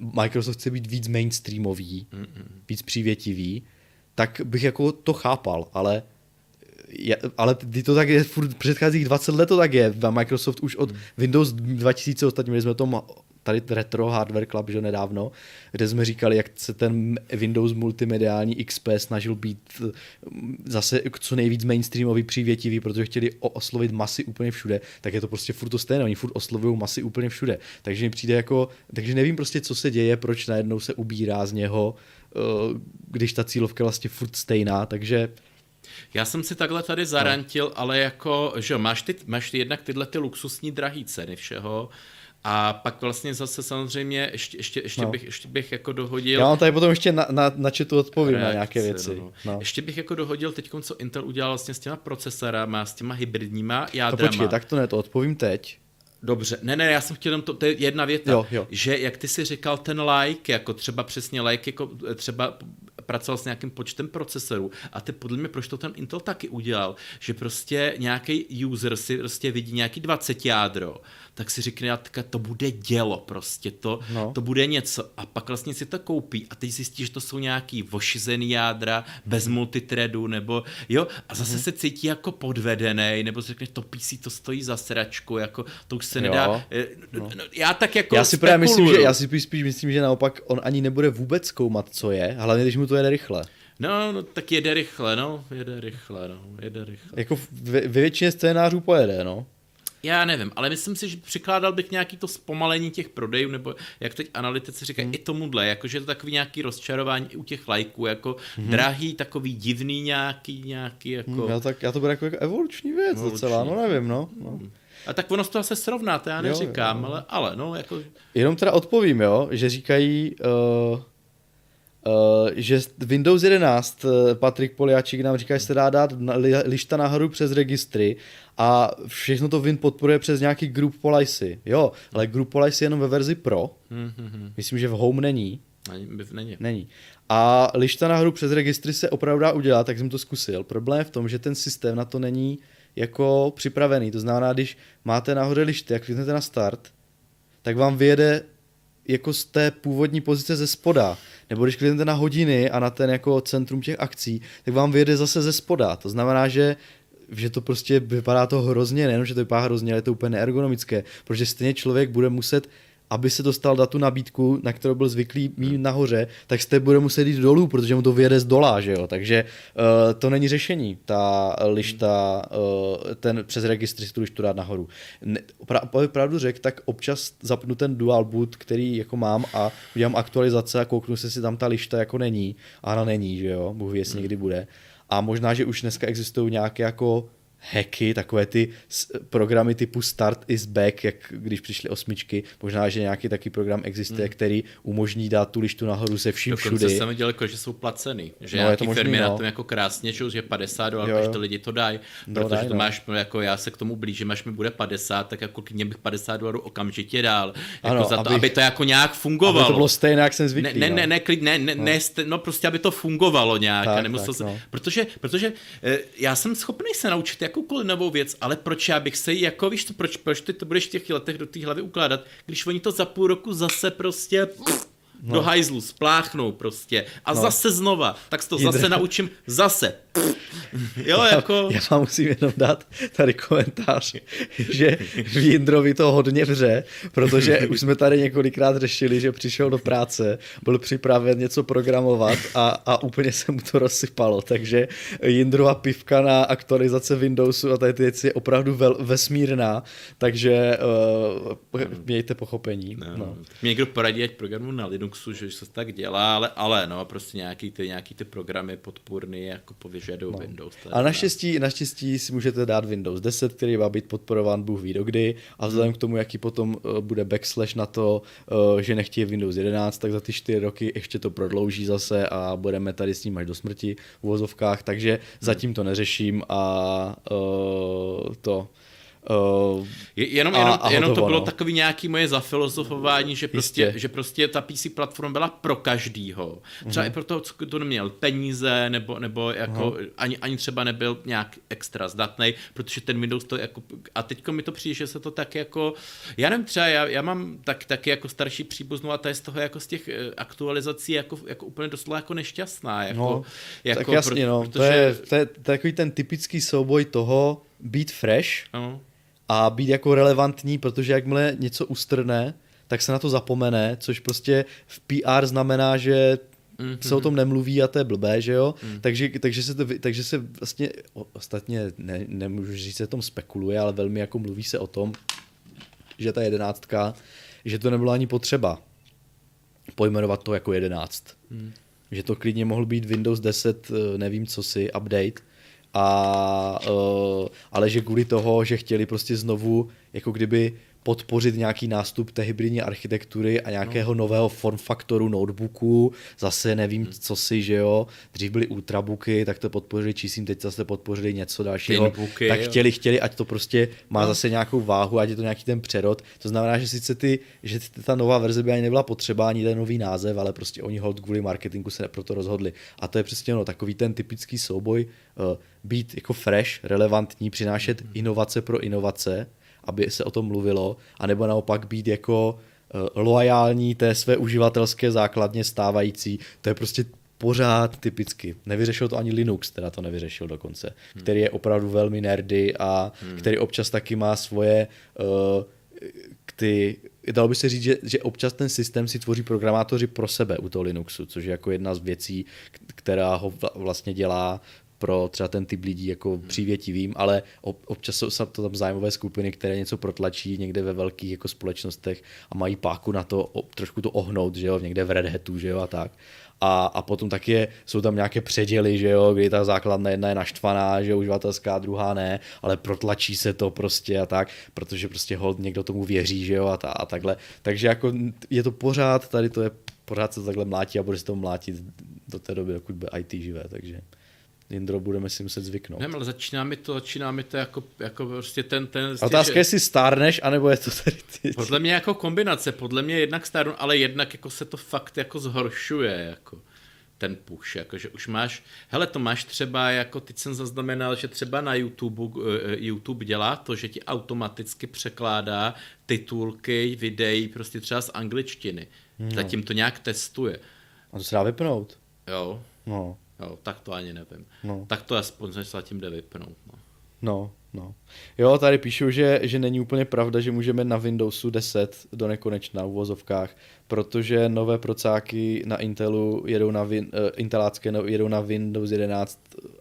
Microsoft chce být víc mainstreamový, mm-hmm. víc přívětivý, tak bych jako to chápal, ale je, ale ty to tak je, furt předcházích 20 let to tak je. Microsoft už od mm. Windows 2000 ostatně, jsme o tom tady Retro Hardware Club, že nedávno, kde jsme říkali, jak se ten Windows multimediální XP snažil být eh, zase co nejvíc mainstreamový, přívětivý, protože chtěli oslovit masy úplně všude, tak je to prostě furt to stejné, oni furt oslovují masy úplně všude. Takže mi přijde jako, takže nevím prostě, co se děje, proč najednou se ubírá z něho, eh, když ta cílovka vlastně furt stejná, takže já jsem si takhle tady zarantil, no. ale jako, že máš, ty, máš ty jednak tyhle ty luxusní drahý ceny všeho, a pak vlastně zase samozřejmě ještě, ještě, ještě, no. bych, ještě bych jako dohodil... Já mám tady potom ještě na, na, na chatu odpovím reakce, na nějaké věci. No. No. Ještě bych jako dohodil teď, co Intel udělal vlastně s těma procesorama, s těma hybridníma jádrama. To počkej, tak to ne, to odpovím teď. Dobře, ne, ne, já jsem chtěl jenom to, to je jedna věta, jo, jo. že jak ty si říkal ten like, jako třeba přesně like, jako třeba pracoval s nějakým počtem procesorů a ty podle mě, proč to ten Intel taky udělal, že prostě nějaký user si prostě vidí nějaký 20 jádro, tak si řekne, to bude dělo prostě, to, no. to bude něco a pak vlastně si to koupí a teď zjistí, že to jsou nějaký vošizený jádra bez multithreadu nebo jo a zase mm-hmm. se cítí jako podvedený nebo si řekne, to PC to stojí za sračku, jako to už se jo. nedá, eh, no. no. já tak jako Já si právě myslím, že, já si spíš, spíš myslím, že naopak on ani nebude vůbec zkoumat, co je, hlavně když mu to jede rychle. No, no, tak jede rychle, no, jede rychle, no, jede rychle. Jako ve, ve většině scénářů pojede, no. Já nevím, ale myslím si, že přikládal bych nějaký to zpomalení těch prodejů, nebo jak teď analytici říkají, hmm. i tomuhle, jakože je to takový nějaký rozčarování u těch lajků, jako hmm. drahý, takový divný nějaký, nějaký jako... Hmm, já, tak, já to beru jako, jako evoluční věc evoluční. docela, no nevím, no. no. Hmm. A tak ono to asi srovná, to já neříkám, jo, jo. Ale, ale no jako... Jenom teda odpovím, jo, že říkají... Uh Uh, že Windows 11, eh, Patrik Poliáčik nám říká, že se dá dát lišta nahoru přes registry a všechno to Win podporuje přes nějaký group policy. Jo, ale group policy je jenom ve verzi Pro. Mm-hmm. Myslím, že v Home není. Není. Není. A lišta nahoru přes registry se opravdu dá udělat, tak jsem to zkusil. Problém je v tom, že ten systém na to není jako připravený. To znamená, když máte nahoře lišty, jak kliknete na start, tak vám vyjede jako z té původní pozice ze spoda. Nebo když kliknete na hodiny a na ten jako centrum těch akcí, tak vám vyjede zase ze spoda. To znamená, že že to prostě vypadá to hrozně, nejenom, že to vypadá hrozně, ale je to úplně neergonomické, protože stejně člověk bude muset aby se dostal na tu nabídku, na kterou byl zvyklý mít nahoře, tak jste bude muset jít dolů, protože mu to vyjede z dola, že jo? Takže uh, to není řešení, ta lišta, uh, ten přes registry si tu lištu dát nahoru. Ne, pra, pravdu řek, tak občas zapnu ten dual boot, který jako mám a udělám aktualizace a kouknu se, si tam ta lišta jako není. A ona není, že jo? Bůh ví, jestli někdy bude. A možná, že už dneska existují nějaké jako hacky, takové ty programy typu Start is back, jak když přišly osmičky, možná, že nějaký taky program existuje, hmm. který umožní dát tu lištu nahoru se vším Dokonce všudy. jsem viděl, jako, že jsou placený, že no, nějaký firmy no. na tom jako krásně čou, že 50 dolarů, když to lidi to dají, no, protože daj, to no. máš, jako já se k tomu blížím, až mi bude 50, tak jako k něm bych 50 dolarů okamžitě dál, jako ano, za to, aby, aby, to jako nějak fungovalo. Aby to bylo stejné, jak jsem zvyklý. Ne, ne, ne, ne, ne, no. ne, no prostě, aby to fungovalo nějak, tak, tak, se, no. protože, protože eh, já jsem schopný se naučit jakoukoliv novou věc, ale proč já bych se jako, víš to, proč, proč ty to budeš v těch letech do té hlavy ukládat, když oni to za půl roku zase prostě pff, no. do hajzlu spláchnou prostě a no. zase znova, tak to zase naučím zase. Pff, jo, jako... Já, já vám musím jenom dát tady komentář, že v Jindrovi to hodně vře, protože už jsme tady několikrát řešili, že přišel do práce, byl připraven něco programovat a, a úplně se mu to rozsypalo, takže Jindrova pivka na aktualizace Windowsu a tady ty věci je opravdu vel, vesmírná, takže uh, mějte pochopení. No. No. Mě někdo poradí, ať programu na Linuxu, že se tak dělá, ale, ale no, prostě nějaký ty, nějaký ty programy podpůrný jako povyžadují no. Windows. A naštěstí, naštěstí si můžete dát Windows 10, který má být podporován Bůh ví dokdy a vzhledem hmm. k tomu, jaký potom uh, bude backslash na to, uh, že nechtějí Windows 11, tak za ty 4 roky ještě to prodlouží zase a budeme tady s ním až do smrti v uvozovkách, takže hmm. zatím to neřeším a uh, to Uh, jenom, jenom, a, a jenom to bylo no. takový nějaký moje zafilozofování, že prostě, že prostě ta PC platforma byla pro každýho. Třeba uh-huh. i pro toho, kdo neměl peníze, nebo, nebo jako uh-huh. ani, ani třeba nebyl nějak extra zdatný, protože ten Windows to jako, a teďko mi to přijde, že se to tak jako, já nevím, třeba já, já mám tak, taky jako starší příbuznou a ta je z toho jako z těch eh, aktualizací jako, jako úplně doslova jako nešťastná. Jako, no, jako tak jasně, pro, no, protože... to, je, to je takový ten typický souboj toho být fresh, uh-huh a být jako relevantní, protože jakmile něco ustrne, tak se na to zapomene, což prostě v PR znamená, že mm-hmm. se o tom nemluví a to je blbé, že jo? Mm. Takže, takže, se to, takže se vlastně, ostatně ne, nemůžu říct, že se tom spekuluje, ale velmi jako mluví se o tom, že ta jedenáctka, že to nebylo ani potřeba pojmenovat to jako jedenáct. Mm. Že to klidně mohl být Windows 10, eh, nevím co si, update, a, uh, ale že kvůli toho, že chtěli prostě znovu jako kdyby podpořit nějaký nástup té hybridní architektury a nějakého no. nového formfaktoru notebooku, zase nevím, hmm. co si, že jo, dřív byly ultrabooky, tak to podpořili čísím, teď zase podpořili něco dalšího, Pinbooky, tak jo. chtěli, chtěli, ať to prostě má no. zase nějakou váhu, ať je to nějaký ten přerod, to znamená, že sice ty, že ta nová verze by ani nebyla potřeba, ani ten nový název, ale prostě oni hold kvůli marketingu se proto rozhodli. A to je přesně no, takový ten typický souboj, uh, být jako fresh, relevantní, přinášet hmm. inovace pro inovace, aby se o tom mluvilo, anebo naopak být jako uh, loajální té své uživatelské základně stávající. To je prostě pořád typicky. Nevyřešil to ani Linux, teda to nevyřešil dokonce, hmm. který je opravdu velmi nerdy a hmm. který občas taky má svoje uh, ty, dalo by se říct, že, že občas ten systém si tvoří programátoři pro sebe u toho Linuxu, což je jako jedna z věcí, která ho vlastně dělá pro třeba ten typ lidí jako hmm. přívětivým, ale občas jsou to tam zájmové skupiny, které něco protlačí někde ve velkých jako společnostech a mají páku na to trošku to ohnout, že jo, někde v Red Hatu, že jo, a tak. A, a potom taky je, jsou tam nějaké předěly, že jo, kdy ta základna jedna je naštvaná, že jo, uživatelská, druhá ne, ale protlačí se to prostě a tak, protože prostě hold někdo tomu věří, že jo, a, ta, a takhle. Takže jako je to pořád, tady to je pořád se to takhle mlátí a bude se to mlátit do té doby, dokud bude IT živé, takže... Jindro, budeme si muset zvyknout. Ne, ale začíná mi to, začíná mi to jako, jako prostě ten... ten prostě, Otázka, že... jestli stárneš, anebo je to tady ty... Podle mě jako kombinace, podle mě jednak stárnu, ale jednak jako se to fakt jako zhoršuje, jako ten push, jakože už máš, hele to máš třeba, jako teď jsem zaznamenal, že třeba na YouTube, uh, YouTube dělá to, že ti automaticky překládá titulky videí prostě třeba z angličtiny. No. Zatím to nějak testuje. A to se dá vypnout. Jo. No. Jo, tak to ani nevím. No. Tak to aspoň se zatím jde vypnout. No. no, no. Jo, tady píšu, že, že není úplně pravda, že můžeme na Windowsu 10 do nekonečna v uvozovkách protože nové procáky na Intelu jedou na win, uh, intelácké jedou na Windows 11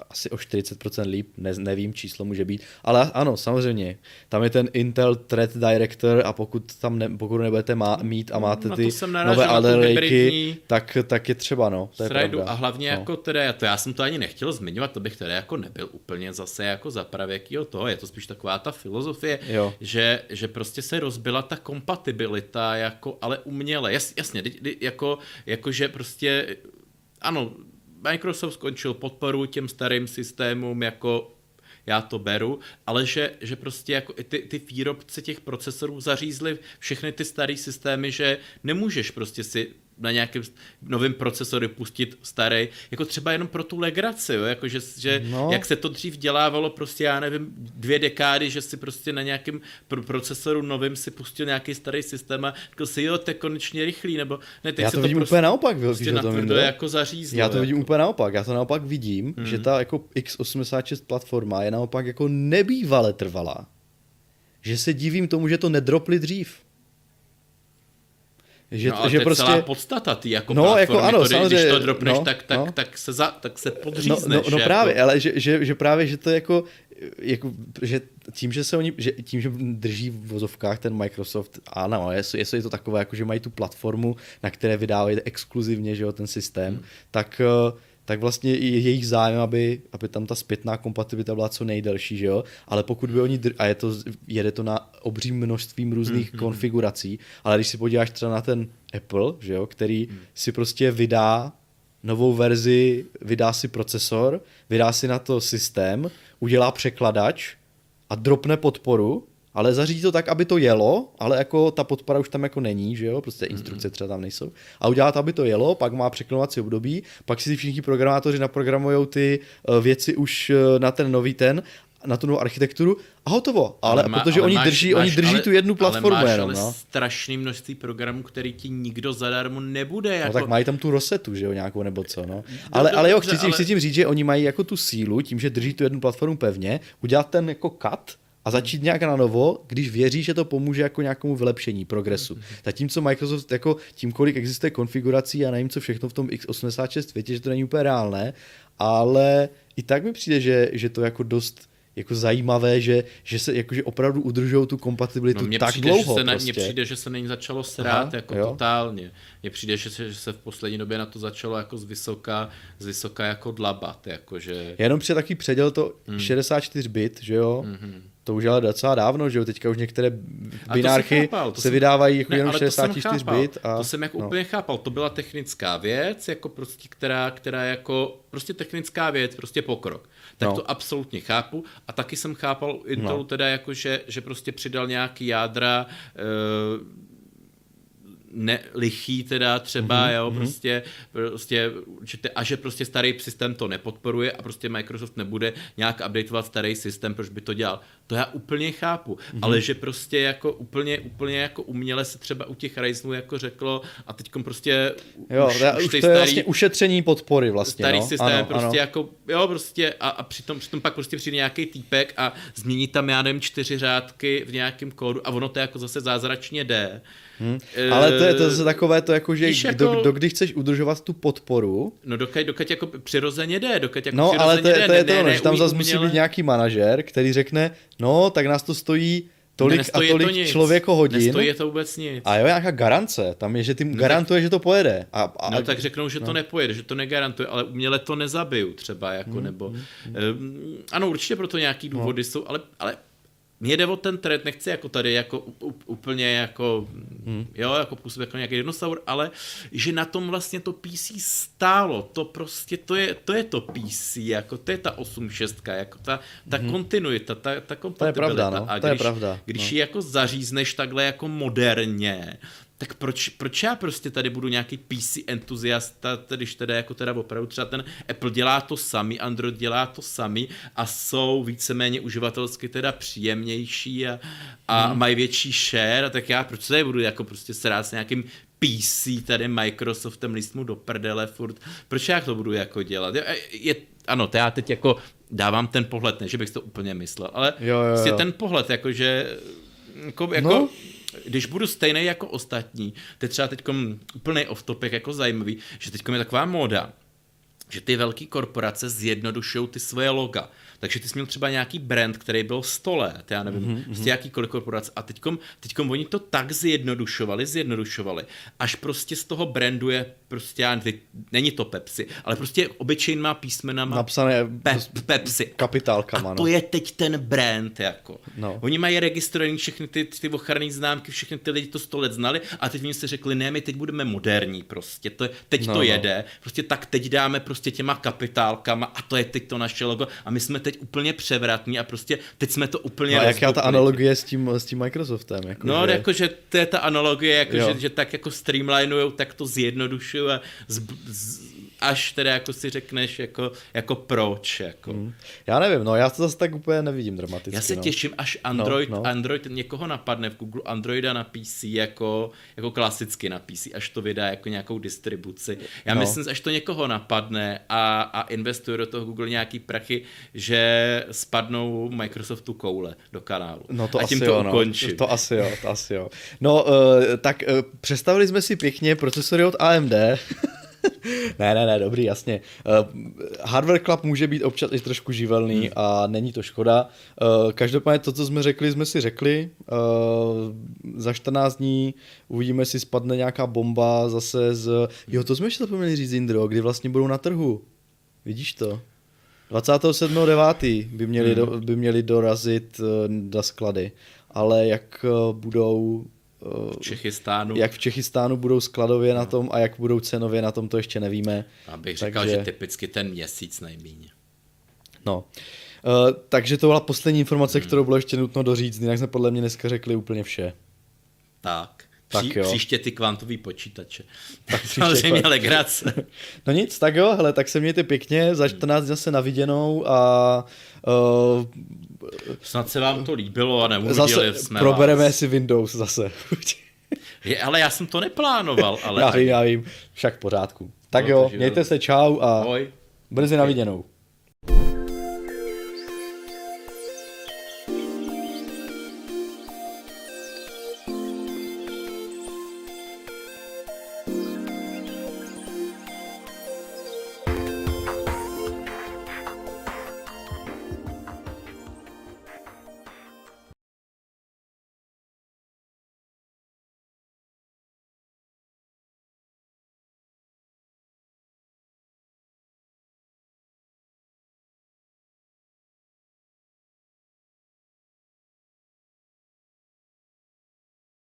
asi o 40% líp, ne, nevím, číslo může být, ale ano, samozřejmě, tam je ten Intel Thread Director a pokud tam ne, pokud nebudete má, mít a máte ty nové Alder tak, tak je třeba, no, to je pravda. A hlavně no. jako teda, to já jsem to ani nechtěl zmiňovat, to bych teda jako nebyl úplně zase jako za pravěkýho toho, je to spíš taková ta filozofie, jo. Že, že prostě se rozbila ta kompatibilita jako, ale uměle, jas, jasně, jako, jako že prostě, ano, Microsoft skončil podporu těm starým systémům jako já to beru, ale že, že prostě jako ty, ty výrobce těch procesorů zařízli všechny ty staré systémy, že nemůžeš prostě si na nějakém novém procesoru pustit starý, jako třeba jenom pro tu legraci, jo? Jako, že, že no. jak se to dřív dělávalo prostě, já nevím, dvě dekády, že si prostě na nějakém pro- procesoru novým si pustil nějaký starý systém a řekl si, jo, to je konečně rychlý, nebo ne, teď já to, to vidím prostě, úplně naopak, prostě na to jako zařízlo. Já to vidím jako. úplně naopak, já to naopak vidím, hmm. že ta jako x86 platforma je naopak jako nebývale trvalá. Že se divím tomu, že to nedropli dřív. Že, no, že to je prostě... celá podstata ty jako no, jako ano, to, samozřejmě, když to dropneš, no, tak, tak, no. tak, se za, tak se podřízneš. No, no, no jako... právě, ale že, že, že, právě, že to je jako, jako že tím, že se oni, že tím, že drží v vozovkách ten Microsoft, ano, jestli, jestli je to takové, jako že mají tu platformu, na které vydávají exkluzivně, že jo, ten systém, hmm. tak uh, tak vlastně je jejich zájem, aby, aby tam ta zpětná kompatibilita byla co nejdelší, že jo? Ale pokud by oni, dr- a je to, jede to na obřím množstvím různých mm-hmm. konfigurací, ale když si podíváš třeba na ten Apple, že jo, který mm. si prostě vydá novou verzi, vydá si procesor, vydá si na to systém, udělá překladač a dropne podporu, ale zařídí to tak, aby to jelo, ale jako ta podpora už tam jako není, že jo, prostě instrukce třeba tam nejsou. A udělá to, aby to jelo, pak má překlonovací období, pak si všichni programátoři naprogramují ty eh, věci už eh, na ten nový ten na tu novou architekturu a hotovo. Ale, ale má, protože ale oni máš, drží, máš, oni drží ale, tu jednu platformu ale máš jenom. Ale no. strašný množství programů, který ti nikdo zadarmo nebude. Jako... No tak mají tam tu rosetu, že jo, nějakou nebo co, no. Ale, ale jo, chci, ale... chci tím říct, že oni mají jako tu sílu, tím, že drží tu jednu platformu pevně, udělat ten jako cut a začít nějak na novo, když věří, že to pomůže jako nějakému vylepšení progresu. Zatímco Microsoft jako tím, kolik existuje konfigurací a nevím, co všechno v tom x86 světě, že to není úplně reálné, ale i tak mi přijde, že, že to jako dost jako zajímavé, že, že se jakože opravdu udržují tu kompatibilitu no, tak přijde, dlouho. Že se na, prostě. Mně přijde, že se není začalo srát Aha, jako jo. totálně. Mně přijde, že se, že se v poslední době na to začalo jako z vysoká, z vysoká jako dlabat. Jako že... Jenom přijde takový předěl to Hmm. 64 bit, že jo? Mm-hmm. To už ale docela dávno, že jo? Teďka už některé binárky chápal, se jsem- vydávají jako Ne, jenom ale to jsem 64 chápal. bit. A, To jsem jako no. úplně chápal. To byla technická věc, jako prostě, která, která jako, prostě technická věc, prostě pokrok. Tak No. to absolutně chápu. A taky jsem chápal Intelu No. teda jako, že, že prostě přidal nějaký jádra, e, ne, lichý teda třeba, mm-hmm, jo, prostě, prostě určitě, a že prostě starý systém to nepodporuje a prostě Microsoft nebude nějak updateovat starý systém, proč by to dělal. To já úplně chápu, mm-hmm. ale že prostě jako úplně, úplně jako uměle se třeba u těch Ryzenů jako řeklo a teďkom prostě Jo, už, už, ty to je starý- vlastně ušetření podpory vlastně. starý no. systém ano, prostě ano. jako, jo, prostě a, a přitom, přitom pak prostě přijde nějaký týpek a změní tam, já nevím, čtyři řádky v nějakém kódu a ono to jako zase zázračně jde. Hm. Ale to je to zase takové to jako, že víš, jako- kdo, když chceš udržovat tu podporu, No dokud, dokud jako přirozeně jde, dokud jako No, přirozeně ale to je, to, je to, ne, že tam zase musí být nějaký manažer, který řekne, no, tak nás to stojí tolik a Nestojí to tolik nic. člověko hodin. Nestojí to vůbec nic. A jo, nějaká garance, tam je, že ty garantuje, že to pojede. A, a, No tak řeknou, že to nepojede, že to negarantuje, ale uměle to nezabiju třeba, jako, Hmm, nebo... Um, ano, určitě proto nějaký No. důvody jsou, ale, ale mě jde o ten trend, nechci jako tady jako úplně jako, Hmm. jo, jako působit jako nějaký dinosaur, ale že na tom vlastně to PC stálo, to prostě, to je to, je to PC, jako to je ta 8.6, jako ta, ta kontinuita, ta, ta kompatibilita. pravda, no, A to je pravda, Když no. ji jako zařízneš takhle jako moderně, tak proč, proč já prostě tady budu nějaký PC entuziasta, když teda jako teda opravdu třeba ten Apple dělá to samý, Android dělá to samý a jsou víceméně uživatelsky teda příjemnější a, a Hmm. mají větší share, tak já proč tady budu jako prostě srát s nějakým PC tady Microsoftem list mu do prdele furt, proč já to budu jako dělat? Je, je, ano, to já teď jako dávám ten pohled, ne, že bych to úplně myslel, ale Jo, jo, prostě jo. ten pohled, jakože jako, jako No. Když budu stejný jako ostatní, to je třeba teď úplný off topic jako zajímavý, že teď je taková móda, že ty velké korporace zjednodušují ty svoje loga. Takže ty jsi měl třeba nějaký brand, který byl 100 let, já nevím, mm-hmm. prostě jakýkoliv korporace. A teďkom, teďkom oni to tak zjednodušovali, zjednodušovali, až prostě z toho brandu je prostě, já nevím, není to Pepsi, ale prostě obyčejnýma písmenama napsané Pe- Pepsi. kapitálkama. A no. to je teď ten brand, jako. No. Oni mají registrovaný všechny ty, ty ochranné známky, všechny ty lidi to sto let znali a teď oni si řekli, ne, my teď budeme moderní prostě, to, je- teď No, no, no. to jede, prostě tak teď dáme prostě těma kapitálkama a to je teď to naše logo a my jsme teď úplně převratní a prostě teď jsme to úplně No, jaká ta analogie s tím, s tím Microsoftem? Jako, No, že... jakože to je ta analogie, jako že, že, tak jako streamlinujou, tak to zjednodušují a z, z, až teda jako si řekneš jako, jako proč, jako. Hm. Já nevím, no já to zase tak úplně nevidím dramaticky. Já se no. těším, až Android, No, no, no. no. Android někoho napadne v Google Androida na PC jako, jako klasicky na PC, až to vydá jako nějakou distribuci. Já No. no. myslím, až to někoho napadne a, a investuje do toho Google nějaký prachy, že spadnou Microsoftu koule do kanálu. No to a tím asi to jo, ukončím. No. To asi jo, to asi jo. No, uh, tak uh, představili jsme si pěkně procesory od AMD. ne, ne, ne, dobrý, jasně. Uh, Hardware Club může být občas i trošku živelný hmm. a není to škoda. Uh, každopádně to, co jsme řekli, jsme si řekli. Uh, za 14 dní uvidíme, jestli spadne nějaká bomba zase z... Jo, to jsme ještě zapomněli říct, Indro, kdy vlastně budou na trhu. Vidíš to? 27.9. by měli, do, by měli dorazit na sklady, ale jak budou v Čechistánu. jak v Čechistánu budou skladově na tom a jak budou cenově na tom, to ještě nevíme. Abych říkal, Takže- že typicky ten měsíc nejméně. No. Uh, takže to byla poslední informace, hmm. kterou bylo ještě nutno doříct, jinak jsme podle mě dneska řekli úplně vše. Tak. Tak Pří, jo. příště ty kvantový počítače. Tak samozřejmě legrace. No nic, tak jo, hele, tak se mějte pěkně, za 14 dní zase na viděnou a uh, Snad se vám to líbilo a zase jsme probereme vás. si Windows zase. Je, ale já jsem to neplánoval, ale... já vím, já vím, však v pořádku. Tak No, jo, mějte se, čau a Ahoj. brzy na viděnou.